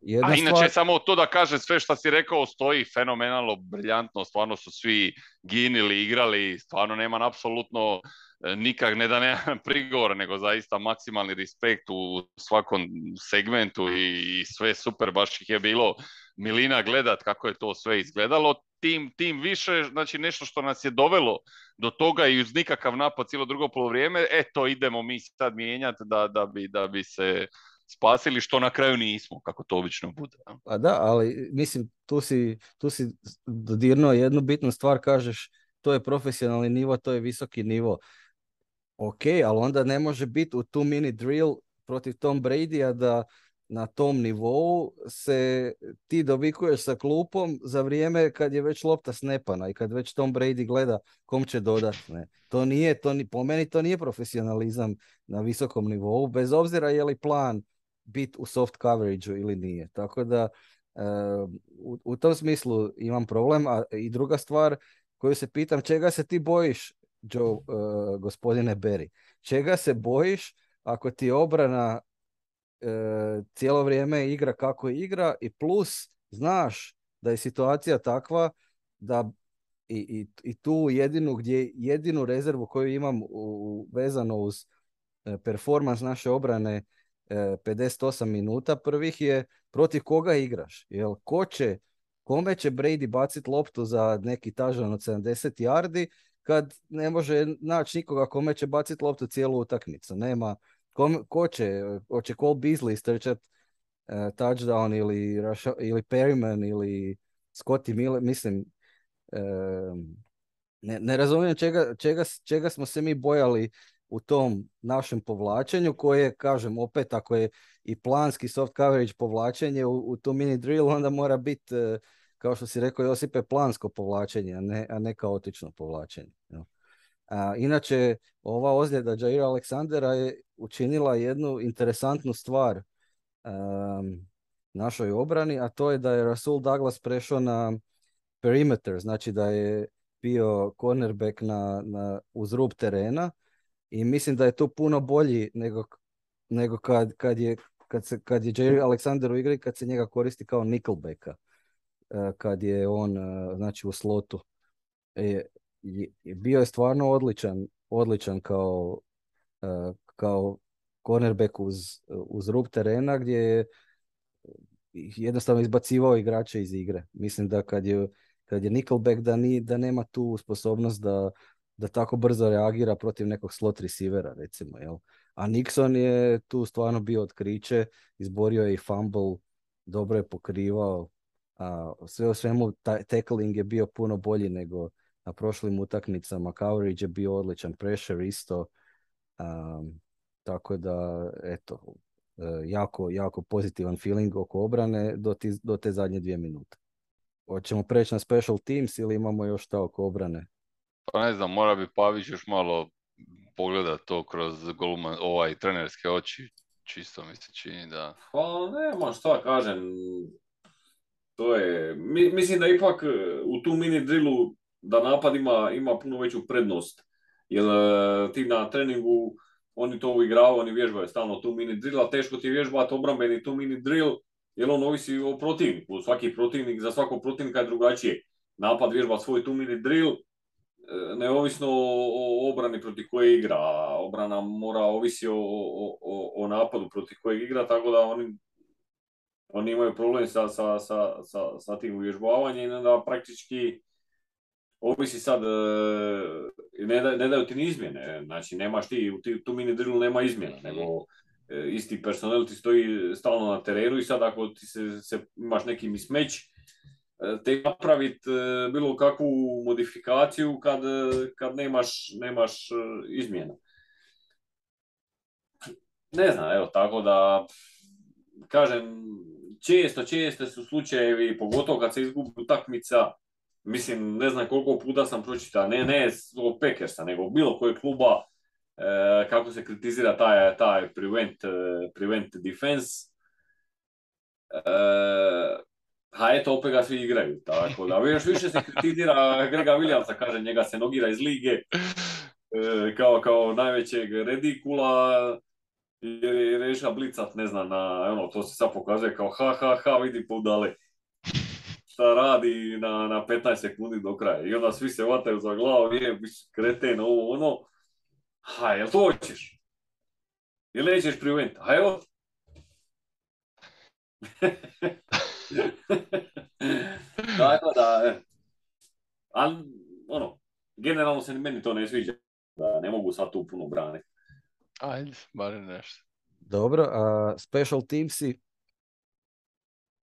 jedna A inače, samo to da kaže, sve što si rekao stoji fenomenalno, briljantno, stvarno su svi ginili, igrali, stvarno nema apsolutno e, nikak, ne da nema prigovor, nego zaista maksimalni respekt u svakom segmentu i sve super, baš ih je bilo milina gledat kako je to sve izgledalo tim, tim više, znači nešto što nas je dovelo do toga i uz nikakav napad cijelo drugo polovrijeme, e to idemo mi sad mijenjati da, da, bi, da bi se spasili, što na kraju nismo, kako to obično bude. Pa da, ali mislim, tu si, tu si dodirnuo jednu bitnu stvar, kažeš, to je profesionalni nivo, to je visoki nivo. Ok, ali onda ne može biti u tu mini drill protiv Tom Brady-a da na tom nivou se ti dovikuješ sa klupom za vrijeme kad je već lopta snepana i kad već Tom Brady gleda kom će dodat. Ne. To nije, to ni, po meni to nije profesionalizam na visokom nivou, bez obzira je li plan bit u soft coverage ili nije. Tako da u, u, tom smislu imam problem. A i druga stvar koju se pitam, čega se ti bojiš, Joe, uh, gospodine Berry? Čega se bojiš ako ti obrana cijelo vrijeme igra kako igra i plus znaš da je situacija takva da i, i, i tu jedinu gdje jedinu rezervu koju imam u, vezano uz e, performans naše obrane e, 58 minuta prvih je protiv koga igraš. Jel, ko će, kome će Brady baciti loptu za neki tažan od 70 yardi kad ne može naći nikoga kome će baciti loptu cijelu utakmicu. Nema, Ko, ko će? Hoće Cole Beasley strčat uh, touchdown ili, ili Perryman ili Scotty Miller? Mislim, uh, ne, ne razumijem čega, čega, čega smo se mi bojali u tom našem povlačenju koje, kažem, opet ako je i planski soft coverage povlačenje u, u tu mini drill, onda mora biti, uh, kao što si rekao Josipe, plansko povlačenje, a ne, a ne kaotično povlačenje. A, inače, ova ozljeda Jaira Aleksandera je učinila jednu interesantnu stvar um, našoj obrani, a to je da je Rasul Douglas prešao na perimeter, znači da je bio cornerback na, na, uz rub terena i mislim da je to puno bolji nego, nego kad, kad, je, kad, se, kad je Jerry Alexander u igri, kad se njega koristi kao nickelbacka, uh, kad je on uh, znači u slotu. E, bio je stvarno odličan, odličan kao, uh, kao cornerback uz, uz rub terena gdje je jednostavno izbacivao igrače iz igre. Mislim da kad je, kad je Nickelback da, ni, da nema tu sposobnost da, da tako brzo reagira protiv nekog slot receivera recimo. Jel? A Nixon je tu stvarno bio otkriće, izborio je i fumble, dobro je pokrivao, a sve u svemu tackling je bio puno bolji nego, na prošlim utakmicama. Coverage je bio odličan, pressure isto. Um, tako da, eto, e, jako, jako pozitivan feeling oko obrane do, ti, do te zadnje dvije minute. Hoćemo preći na special teams ili imamo još šta oko obrane? Pa ne znam, mora bi Pavić još malo pogledat to kroz golman, ovaj trenerske oči. Čisto mi se čini da... Pa nema šta kažem. To je, mislim da ipak u tu mini drillu da napad ima, ima puno veću prednost. Jer e, ti na treningu oni to uigravaju, oni vježbaju stalno tu mini drill, a teško ti je vježbati obrambeni tu mini drill, jer on ovisi o protivniku. Svaki protivnik, za svakog protivnika je drugačije. Napad vježba svoj tu mini drill, e, neovisno o, obrani protiv koje igra. Obrana mora ovisi o, o, o, napadu protiv kojeg igra, tako da oni, oni imaju problem sa, sa, sa, sa, sa tim uvježbavanjem i onda praktički ovisi sad, e, ne, da, ne daju ti ni izmjene, znači nemaš ti, u tu mini drillu nema izmjena, mhm. nego e, isti personel ti stoji stalno na terenu i sad ako ti se, se imaš neki mismeć, e, te napraviti bilo kakvu modifikaciju kad, kad nemaš, nemaš izmjena. Ne znam, evo, tako da, kažem, često, često su slučajevi, pogotovo kad se izgubi utakmica, mislim, ne znam koliko puta sam pročitao, ne, ne od Packersa, nego bilo kojeg kluba, e, kako se kritizira taj, taj prevent, e, prevent defense. E, a eto, opet ga svi igraju, tako da još više se kritizira Grega Williamsa, kaže njega se nogira iz lige, e, kao, kao najvećeg redikula, jer je Reša blicat, ne znam, na, ono, to se sad pokazuje kao ha, ha, ha, vidi budale. Šta radi na, na 15 sekundi do kraja. I onda svi se vataju za glavu, je, kreten, ovo, ono. Ha, jel to hoćeš? Jel nećeš privent? A evo. Tako da, e. Ali, ono, generalno se meni to ne sviđa. Da ne mogu sad tu puno braniti. Ajde, barem nešto. Dobro, a special teamsi?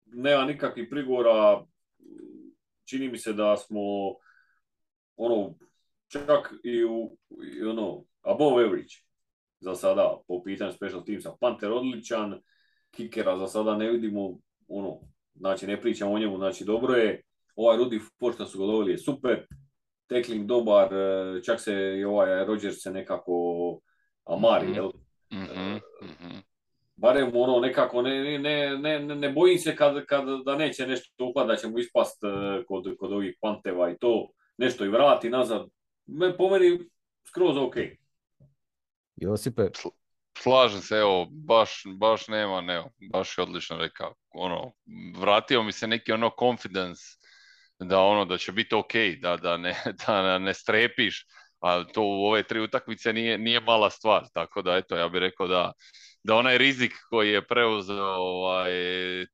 Nema nikakvih prigovora. Čini mi se da smo ono, čak i u i ono, above average za sada po pitanju special teamsa. Panter odličan, kikera za sada ne vidimo, ono, znači ne pričamo o njemu, znači dobro je. Ovaj Rudi Ford što su ga doveli je super, tackling dobar, e, čak se i ovaj Rodgers se nekako Amari, Mhm. jel? Mhm, mhm. Barem ono nekako, ne, ne, ne, ne, ne bojim se kad, kad da neće nešto upad, da će mu ispast e, kod, kod ovih panteva i to, nešto i vrati nazad. Me, po meni skroz ok. Josipe, Slažem se, evo, baš, baš nema, ne, baš je odlično rekao. Ono, vratio mi se neki ono confidence da ono, da će biti ok, da, da, ne, da ne strepiš, a to u ove tri utakmice nije, nije mala stvar, tako da eto, ja bih rekao da, da onaj rizik koji je preuzeo ovaj,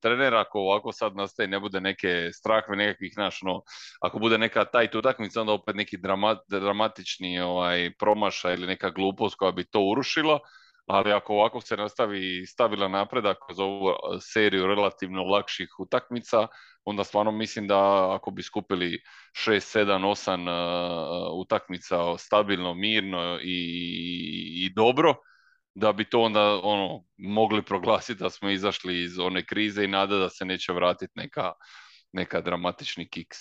trener, ako ovako sad nastaje, ne bude neke strahve, nekakvih, naš, ono, ako bude neka tight utakmica, onda opet neki dramat, dramatični ovaj, promašaj ili neka glupost koja bi to urušila, ali ako ovako se nastavi stabilan napredak kroz ovu seriju relativno lakših utakmica, onda stvarno mislim da ako bi skupili 6, 7, 8 uh, utakmica stabilno, mirno i, i dobro, da bi to onda ono mogli proglasiti da smo izašli iz one krize i nada da se neće vratiti neka, neka dramatični kiks.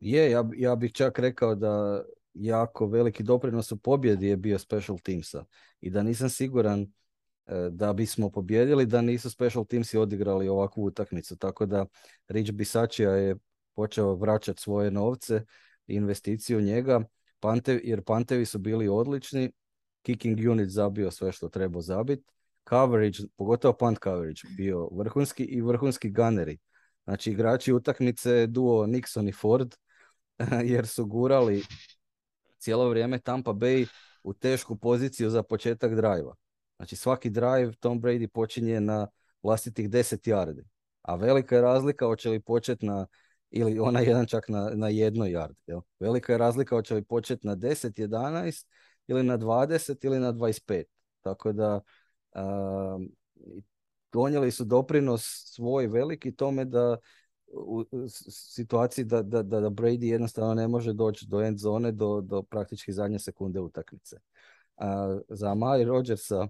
je, ja, ja bih čak rekao da jako veliki doprinos u pobjedi je bio special teamsa i da nisam siguran e, da bismo pobjedili da nisu special teamsi odigrali ovakvu utakmicu. Tako da Rich Bisaccia je počeo vraćati svoje novce investiciju njega, Pante, jer Pantevi su bili odlični, kicking unit zabio sve što treba zabiti, coverage, pogotovo punt coverage, bio vrhunski i vrhunski gunneri. Znači igrači utakmice duo Nixon i Ford jer su gurali cijelo vrijeme Tampa Bay u tešku poziciju za početak drajva. Znači svaki drive Tom Brady počinje na vlastitih 10 yardi. A velika je razlika hoće li početi na, ili ona jedan čak na, na jednoj yardi. Jel? Velika je razlika hoće li početi na 10, 11 ili na 20 ili na 25. Tako da um, donijeli su doprinos svoj veliki tome da u situaciji da, da, da da Brady jednostavno ne može doći do end zone do, do praktički zadnje sekunde utakmice. A za Amari Rodgersa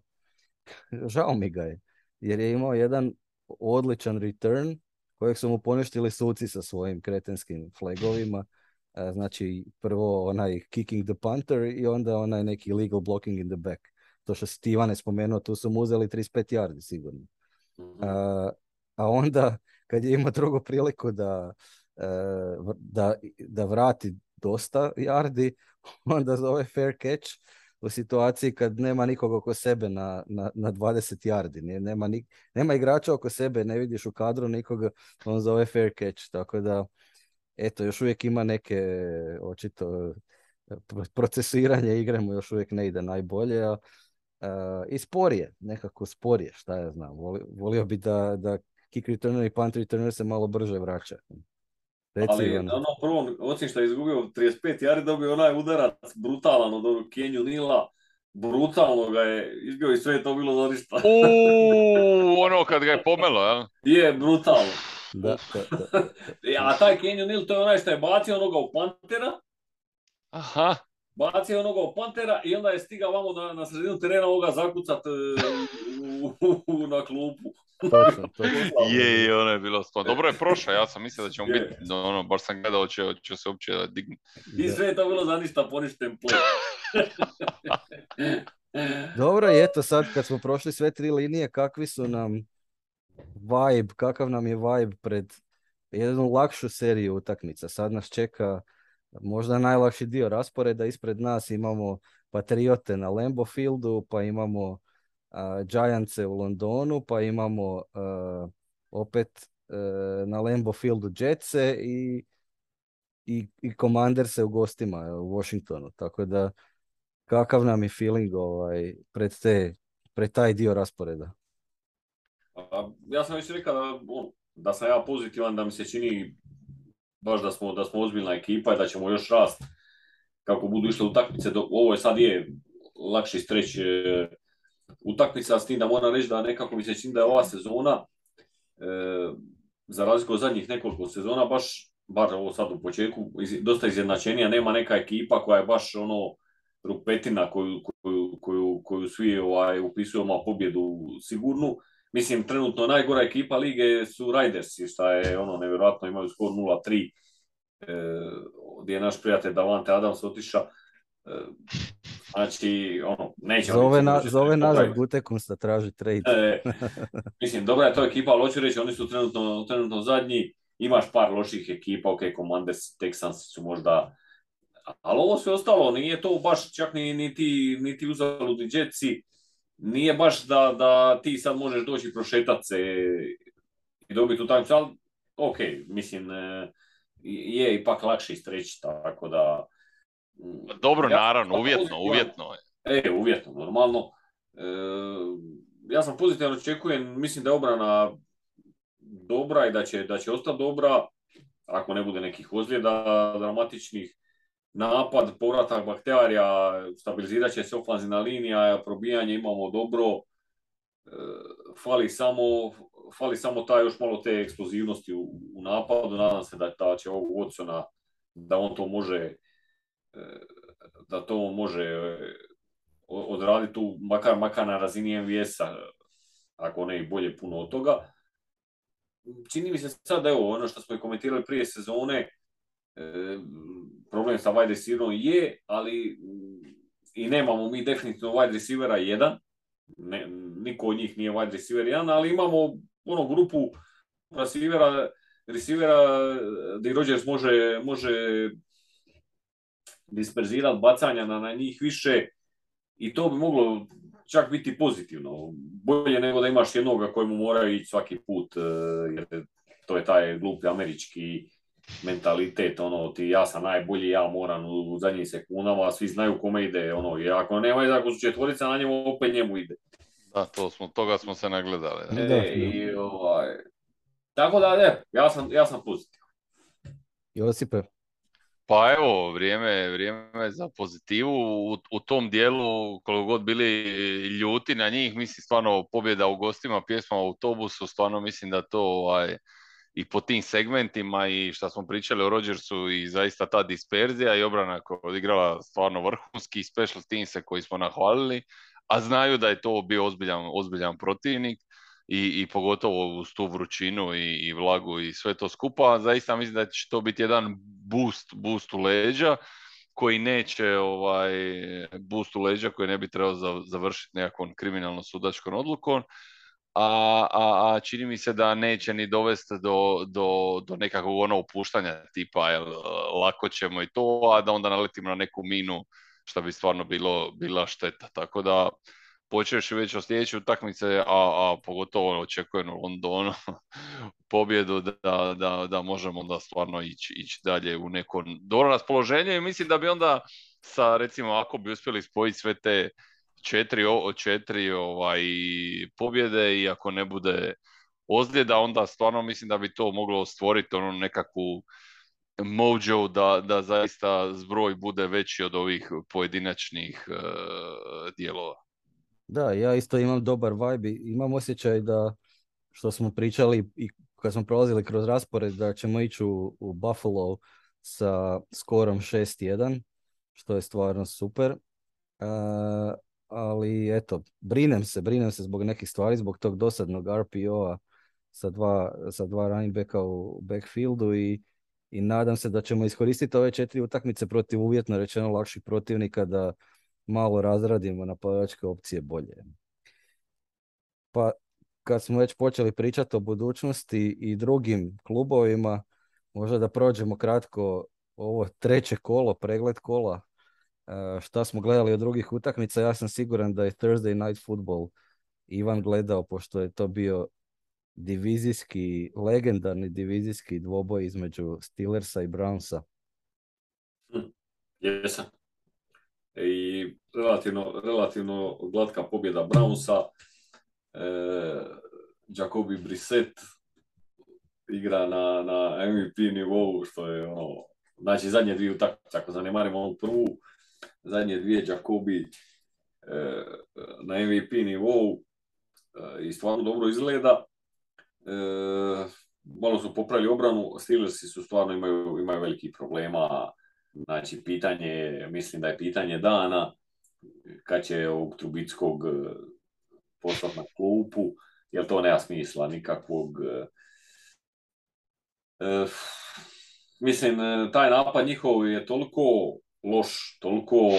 žao mi ga je, jer je imao jedan odličan return kojeg su mu poništili suci sa svojim kretenskim flagovima. A, Znači, prvo onaj kicking the punter i onda onaj neki legal blocking in the back. To što si ti Ivane spomenuo, tu su mu uzeli 35 yardi sigurno. Mhm. A, a onda kad je imao drugu priliku da, e, da, da vrati dosta yardi, onda zove fair catch u situaciji kad nema nikog oko sebe na, na, na 20 yardi. Nema, ni, nema igrača oko sebe, ne vidiš u kadru nikoga, on zove fair catch. Tako da, eto, još uvijek ima neke, očito, pro- procesuiranje igre mu još uvijek ne ide najbolje, a e, i sporije, nekako sporije, šta ja znam. Voli- volio bi da, da kick returner i punt returner se malo brže vraća. Reci, Ali na onom prvom, osim što je izgubio 35 jari, dobio onaj udarac brutalan od onog Kenju Nila. Brutalno ga je izbio i sve je to bilo za ništa. Uuu, ono kad ga je pomelo, jel? Je, brutalno. Da, da, da. E, A taj Kenju Nil, to je onaj što je bacio onoga u Pantera, Aha, bacio onoga u Pantera i onda je stigao vamo na, na sredinu terena ovoga zakucat e, u, u- u- na klupu. Točno, točno. je, je, ono je bilo stvarno. Dobro je prošao, ja sam mislio da će on biti, ono, baš sam gledao, će, će se uopće dignuti. I sve je to bilo za ništa poništen play. Dobro, i eto sad kad smo prošli sve tri linije, kakvi su nam vibe, kakav nam je vibe pred jednu lakšu seriju utakmica. Sad nas čeka možda najlakši dio rasporeda. Ispred nas imamo Patriote na Lambeau Fieldu, pa imamo Giantse u Londonu, pa imamo opet na Lambo Fieldu Jetse i, i, i Commanderse u gostima u Washingtonu. Tako da kakav nam je feeling ovaj, pred, te, pred taj dio rasporeda? Ja sam već rekao da, da sam ja pozitivan, da mi se čini baš da smo, da smo ozbiljna ekipa i da ćemo još rast kako budu išle utakmice. Ovo je sad je lakši streć e, utakmica, s tim da moram reći da nekako mi se čini da je ova sezona, e, za razliku od zadnjih nekoliko sezona, baš, bar ovo sad u početku, dosta izjednačenija, nema neka ekipa koja je baš ono rupetina koju, koju, koju, koju svi ovaj, upisujemo pobjedu sigurnu. Mislim, trenutno najgora ekipa lige su Ridersi, šta je ono nevjerojatno, imaju skor 0-3, e, gdje je naš prijatelj Davante Adams otiša. E, znači, ono, neće... Zove, na, zove nazad Gutekunsta traži trade. E, mislim, dobra je to ekipa, ali hoću reći, oni su trenutno, trenutno zadnji, imaš par loših ekipa, ok, Commanders, Texans su možda ali ovo sve ostalo, nije to baš čak ni, ni ti, ni ti uzaludni džetci, nije baš da, da ti sad možeš doći prošetat se i dobiti utakmicu, ali ok, mislim, e, je ipak lakše istreći, tako da... Mm, Dobro, ja, naravno, uvjetno, uvjetno je. E, uvjetno, normalno. E, ja sam pozitivno očekujem, mislim da je obrana dobra i da će, da će ostati dobra, ako ne bude nekih ozljeda dramatičnih napad, povratak bakterija, stabilizirat će se ofanzivna linija, probijanje imamo dobro, e, fali samo, fali samo taj još malo te eksplozivnosti u, napadu, nadam se da, da će ovog Watsona, da on to može e, da to može e, odraditi tu, makar, makar na razini MVS-a, ako ne i bolje puno od toga. Čini mi se sad, evo, ono što smo i komentirali prije sezone, problem sa wide receiverom je, ali i nemamo mi definitivno wide receivera jedan, ne, niko od njih nije wide receiver jedan, ali imamo ono grupu receivera, receivera gdje Rodgers može, može disperzirati bacanja na, na njih više i to bi moglo čak biti pozitivno. Bolje nego da imaš jednoga kojemu mora ići svaki put, eh, jer to je taj glupi američki mentalitet, ono, ti ja sam najbolji, ja moram u, zadnjim sekundama, svi znaju kome ide, ono, i ako nema, ako su četvorica na njemu, opet njemu ide. Da, to smo, toga smo se nagledali. E, i, ovaj, tako da, ne, ja sam, ja sam pozitivan. Josipe? Pa evo, vrijeme, vrijeme za pozitivu. U, u tom dijelu, koliko god bili ljuti na njih, mislim stvarno pobjeda u gostima, pjesma u autobusu, stvarno mislim da to ovaj, i po tim segmentima i što smo pričali o Rodgersu i zaista ta disperzija i obrana koja je odigrala stvarno vrhunski special teamse koji smo nahvalili, a znaju da je to bio ozbiljan, ozbiljan protivnik i, i pogotovo uz tu vrućinu i, i vlagu i sve to skupa, zaista mislim da će to biti jedan boost, boost u leđa koji neće ovaj boost u leđa koji ne bi trebao završiti nekakvom kriminalno sudačkom odlukom, a, a, a čini mi se da neće ni dovesti do, do, do nekakvog ono opuštanja tipa jel, lako ćemo i to, a da onda naletimo na neku minu što bi stvarno bilo, bila šteta. Tako da počeš već od sljedeće utakmice, a, a pogotovo očekujem u Londonu pobjedu da, da, da možemo da stvarno ići, ići dalje u neko dobro raspoloženje i mislim da bi onda sa recimo ako bi uspjeli spojiti sve te četiri, četiri ovaj, pobjede i ako ne bude ozljeda, onda stvarno mislim da bi to moglo stvoriti ono nekakvu mojo da, da zaista zbroj bude veći od ovih pojedinačnih uh, dijelova. Da, ja isto imam dobar vibe imam osjećaj da što smo pričali i kad smo prolazili kroz raspored da ćemo ići u, u Buffalo sa skorom 6-1, što je stvarno super. Uh, ali eto, brinem se, brinem se zbog nekih stvari, zbog tog dosadnog RPO-a sa dva, sa dva running backa u backfieldu i, i nadam se da ćemo iskoristiti ove četiri utakmice protiv uvjetno rečeno lakših protivnika da malo razradimo napadačke opcije bolje. Pa kad smo već počeli pričati o budućnosti i drugim klubovima, možda da prođemo kratko ovo treće kolo, pregled kola, šta smo gledali od drugih utakmica. Ja sam siguran da je Thursday Night Football Ivan gledao, pošto je to bio divizijski, legendarni divizijski dvoboj između Steelersa i Brownsa. Hm, jesam. I relativno, relativno glatka pobjeda Brownsa. E, Jacobi Brissett igra na, na MVP nivou, što je ono, znači zadnje dvije utakmice, ako zanemarimo ovu prvu, zadnje dvije Jacobi e, na MVP nivou e, i stvarno dobro izgleda. E, malo su popravili obranu, Steelersi su stvarno imaju, imaju veliki problema, znači pitanje, mislim da je pitanje dana, kad će ovog Trubickog poslati na klupu, jer to nema smisla nikakvog. Mislim, taj napad njihov je toliko loš, toliko,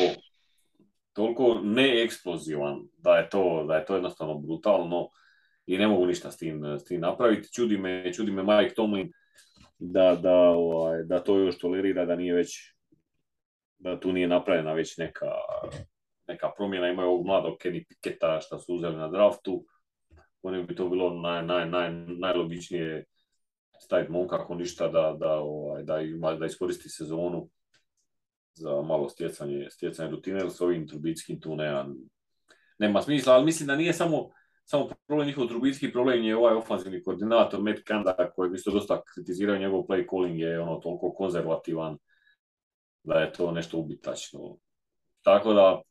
toliko neeksplozivan da je to, da je to jednostavno brutalno i ne mogu ništa s tim, s tim napraviti. Čudi me, čudi me Mike Tomlin da, da, ovaj, da to još tolerira, da nije već da tu nije napravljena već neka, neka promjena. Imaju ovog mladog Kenny Piketa što su uzeli na draftu. Oni bi to bilo naj, naj, naj, najlogičnije staviti momka ako ništa da, da, ovaj, da, da iskoristi sezonu za malo stjecanje, stjecanje rutine, jer s ovim Trubickim tu nema, nema smisla, ali mislim da nije samo, samo problem njihov Trubicki, problem je ovaj ofanzivni koordinator Matt Kanda, koji bi se dosta kritizirao njegov play calling je ono toliko konzervativan da je to nešto ubitačno. Tako da,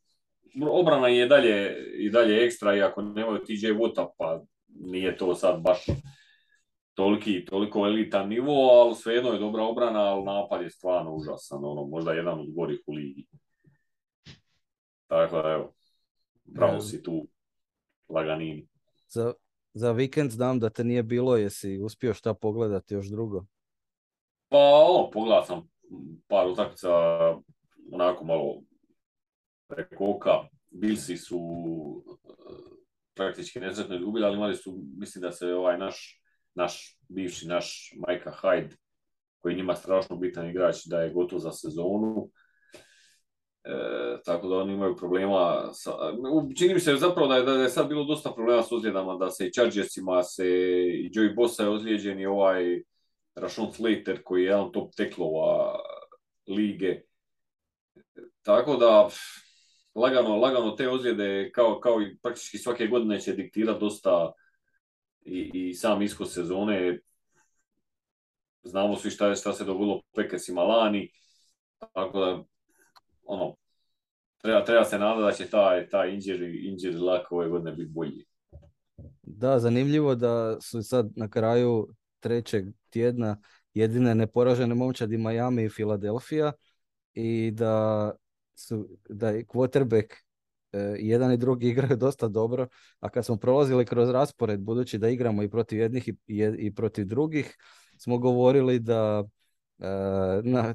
obrana je dalje, i dalje ekstra, ako nemaju TJ Watt, pa nije to sad baš toliki, toliko elitan nivo, ali svejedno je dobra obrana, ali napad je stvarno užasan, ono, možda jedan od gorih u ligi. Tako da, evo, bravo si tu, laganini. Za, za vikend znam da te nije bilo, jesi uspio šta pogledati još drugo? Pa, ono, pogledao sam par utakmica, onako malo preko oka. Bilsi su praktički nezretno izgubili, ali imali su, mislim da se ovaj naš naš bivši naš Majka Hyde, koji njima strašno bitan igrač, da je gotov za sezonu. E, tako da oni imaju problema sa, čini mi se zapravo da je, da je sad bilo dosta problema s ozljedama, da se i Chargersima se i Joey Bosa je ozlijeđen i ovaj Rashon Slater koji je jedan top teklova lige. Tako da lagano, lagano te ozljede kao, kao i praktički svake godine će diktirati dosta i, i sam ishod sezone. Znamo svi šta, šta se dogodilo Packersima lani, tako da ono, treba, treba se nadati da će taj, taj injury, injury luck ove godine biti bolji. Da, zanimljivo da su sad na kraju trećeg tjedna jedine neporažene momčadi Miami i Filadelfija i da su da je quarterback E, jedan i drugi igraju dosta dobro, a kad smo prolazili kroz raspored, budući da igramo i protiv jednih i, i protiv drugih, smo govorili da e, na,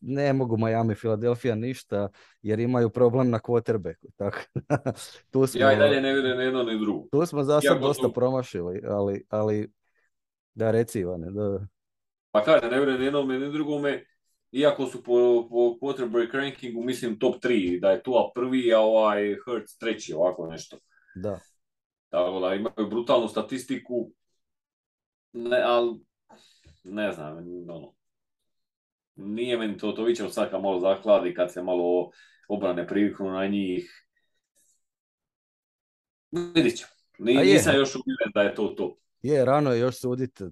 ne mogu Miami i Philadelphia ništa jer imaju problem na quarterbacku. Tako, tu smo, ja i dalje ne vidim jedno ni drugo. Tu smo za sad dosta promašili, ali, ali da reci Ivane. Da. Pa kažem, ne vidim jednom ni drugome iako su po, po quarterback rankingu, mislim, top 3, da je Tua prvi, a ovaj Hurts treći, ovako nešto. Da. Tako da imaju brutalnu statistiku, ne, ali ne znam, ono, nije meni to, to viće sad kad malo zakladi, kad se malo obrane priviknu na njih. Vidit ću. Nisam još uvijek da je to to. Je, rano je još suditi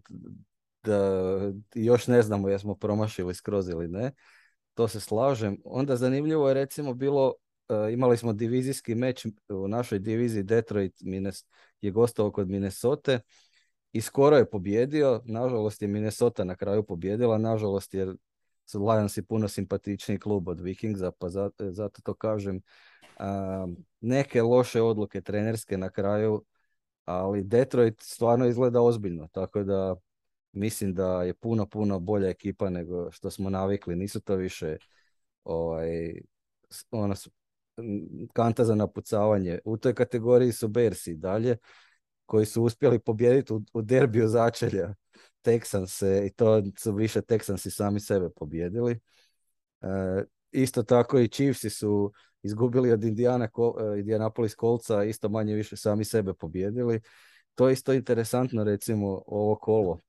da još ne znamo jesmo promašili skroz ili ne. To se slažem. Onda zanimljivo je recimo bilo, uh, imali smo divizijski meč u našoj diviziji Detroit Mines, je gostao kod Minnesota i skoro je pobjedio. Nažalost je Minnesota na kraju pobjedila, nažalost jer su Lionsi puno simpatičniji klub od Vikingsa, pa zato, zato to kažem. Uh, neke loše odluke trenerske na kraju, ali Detroit stvarno izgleda ozbiljno, tako da mislim da je puno, puno bolja ekipa nego što smo navikli. Nisu to više ovaj, ono, kanta za napucavanje. U toj kategoriji su Bersi dalje, koji su uspjeli pobijediti u, u derbiju začelja Texanse i to su više Texansi sami sebe pobjedili. E, isto tako i Chiefsi su izgubili od Indiana, uh, Indianapolis kolca, isto manje više sami sebe pobjedili. To je isto interesantno recimo ovo kolo.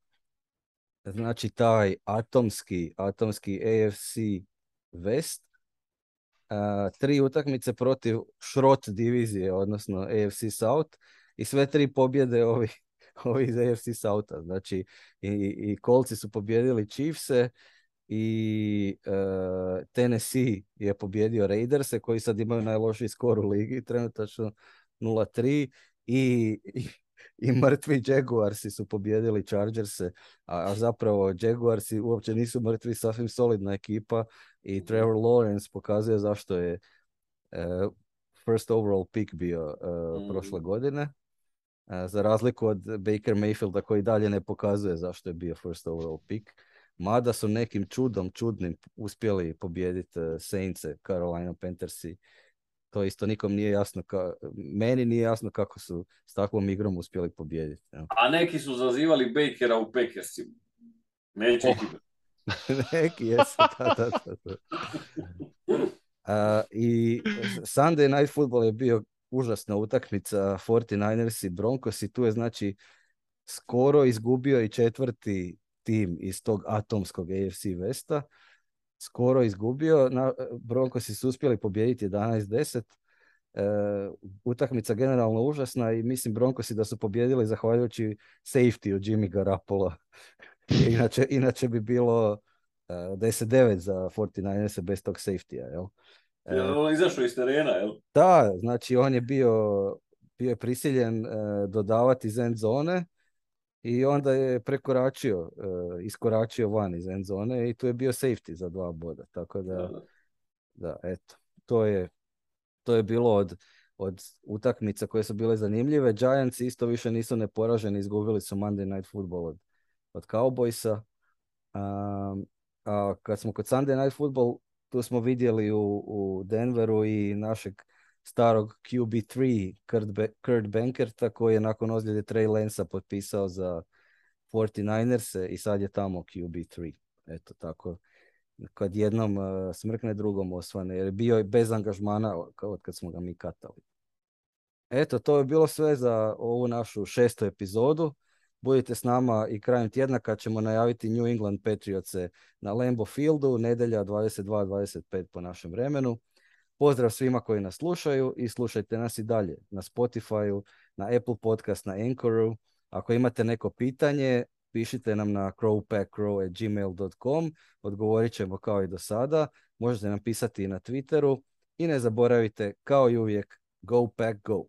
Znači taj atomski, atomski AFC West, tri utakmice protiv šrot divizije, odnosno AFC South i sve tri pobjede ovi, ovi iz AFC Southa. Znači i, i kolci su pobjedili Chiefse, i uh, Tennessee je pobjedio Raiderse koji sad imaju najlošiji skor u ligi, trenutačno 0-3 i, i, i mrtvi Jaguarsi su pobjedili Chargerse, a, a zapravo Jaguarsi uopće nisu mrtvi, sasvim solidna ekipa i Trevor Lawrence pokazuje zašto je uh, first overall pick bio uh, mm. prošle godine. za razliku od Baker Mayfielda koji dalje ne pokazuje zašto je bio first overall pick mada su nekim čudom, čudnim uspjeli pobijediti uh, Saintse, Carolina Panthersi. To isto nikom nije jasno, ka, meni nije jasno kako su s takvom igrom uspjeli pobijediti. Ja. A neki su zazivali Bakera u Packersima. Neće oh. neki jesu, da, da, da. Uh, I Sunday Night Football je bio užasna utakmica 49ers i Broncos i tu je znači skoro izgubio i četvrti tim iz tog atomskog AFC Vesta skoro izgubio. Na, Broncosi su uspjeli pobijediti 11-10. E, utakmica generalno užasna i mislim Broncosi da su pobijedili zahvaljujući safety od Jimmy Garapola. inače, inače bi bilo uh, 10-9 za 49ers bez tog safety-a. Jel? E, on izašao iz terena, jel? Da, znači on je bio, bio je prisiljen uh, dodavati iz end zone i onda je prekoračio, uh, iskoračio van iz end zone i tu je bio safety za dva boda. Tako da, da, eto, to je, to je bilo od, od utakmica koje su bile zanimljive. Giants isto više nisu neporaženi, izgubili su Monday Night Football od, od Cowboysa. Um, a kad smo kod Sunday Night Football, tu smo vidjeli u, u Denveru i našeg starog QB3 Kurt, Be Kurt Bankerta koji je nakon ozljede Trey Lensa potpisao za 49ers i sad je tamo QB3. Eto tako. Kad jednom uh, smrkne, drugom osvane. Jer je bez angažmana od kad smo ga mi katali. Eto, to je bilo sve za ovu našu šestu epizodu. Budite s nama i krajem tjedna kad ćemo najaviti New England Patriots na Lambeau Fieldu, nedelja 22-25 po našem vremenu. Pozdrav svima koji nas slušaju i slušajte nas i dalje na Spotify, na Apple Podcast, na Anchoru. Ako imate neko pitanje, pišite nam na crowpackcrow.gmail.com. Odgovorit ćemo kao i do sada. Možete nam pisati i na Twitteru. I ne zaboravite, kao i uvijek, go pack go!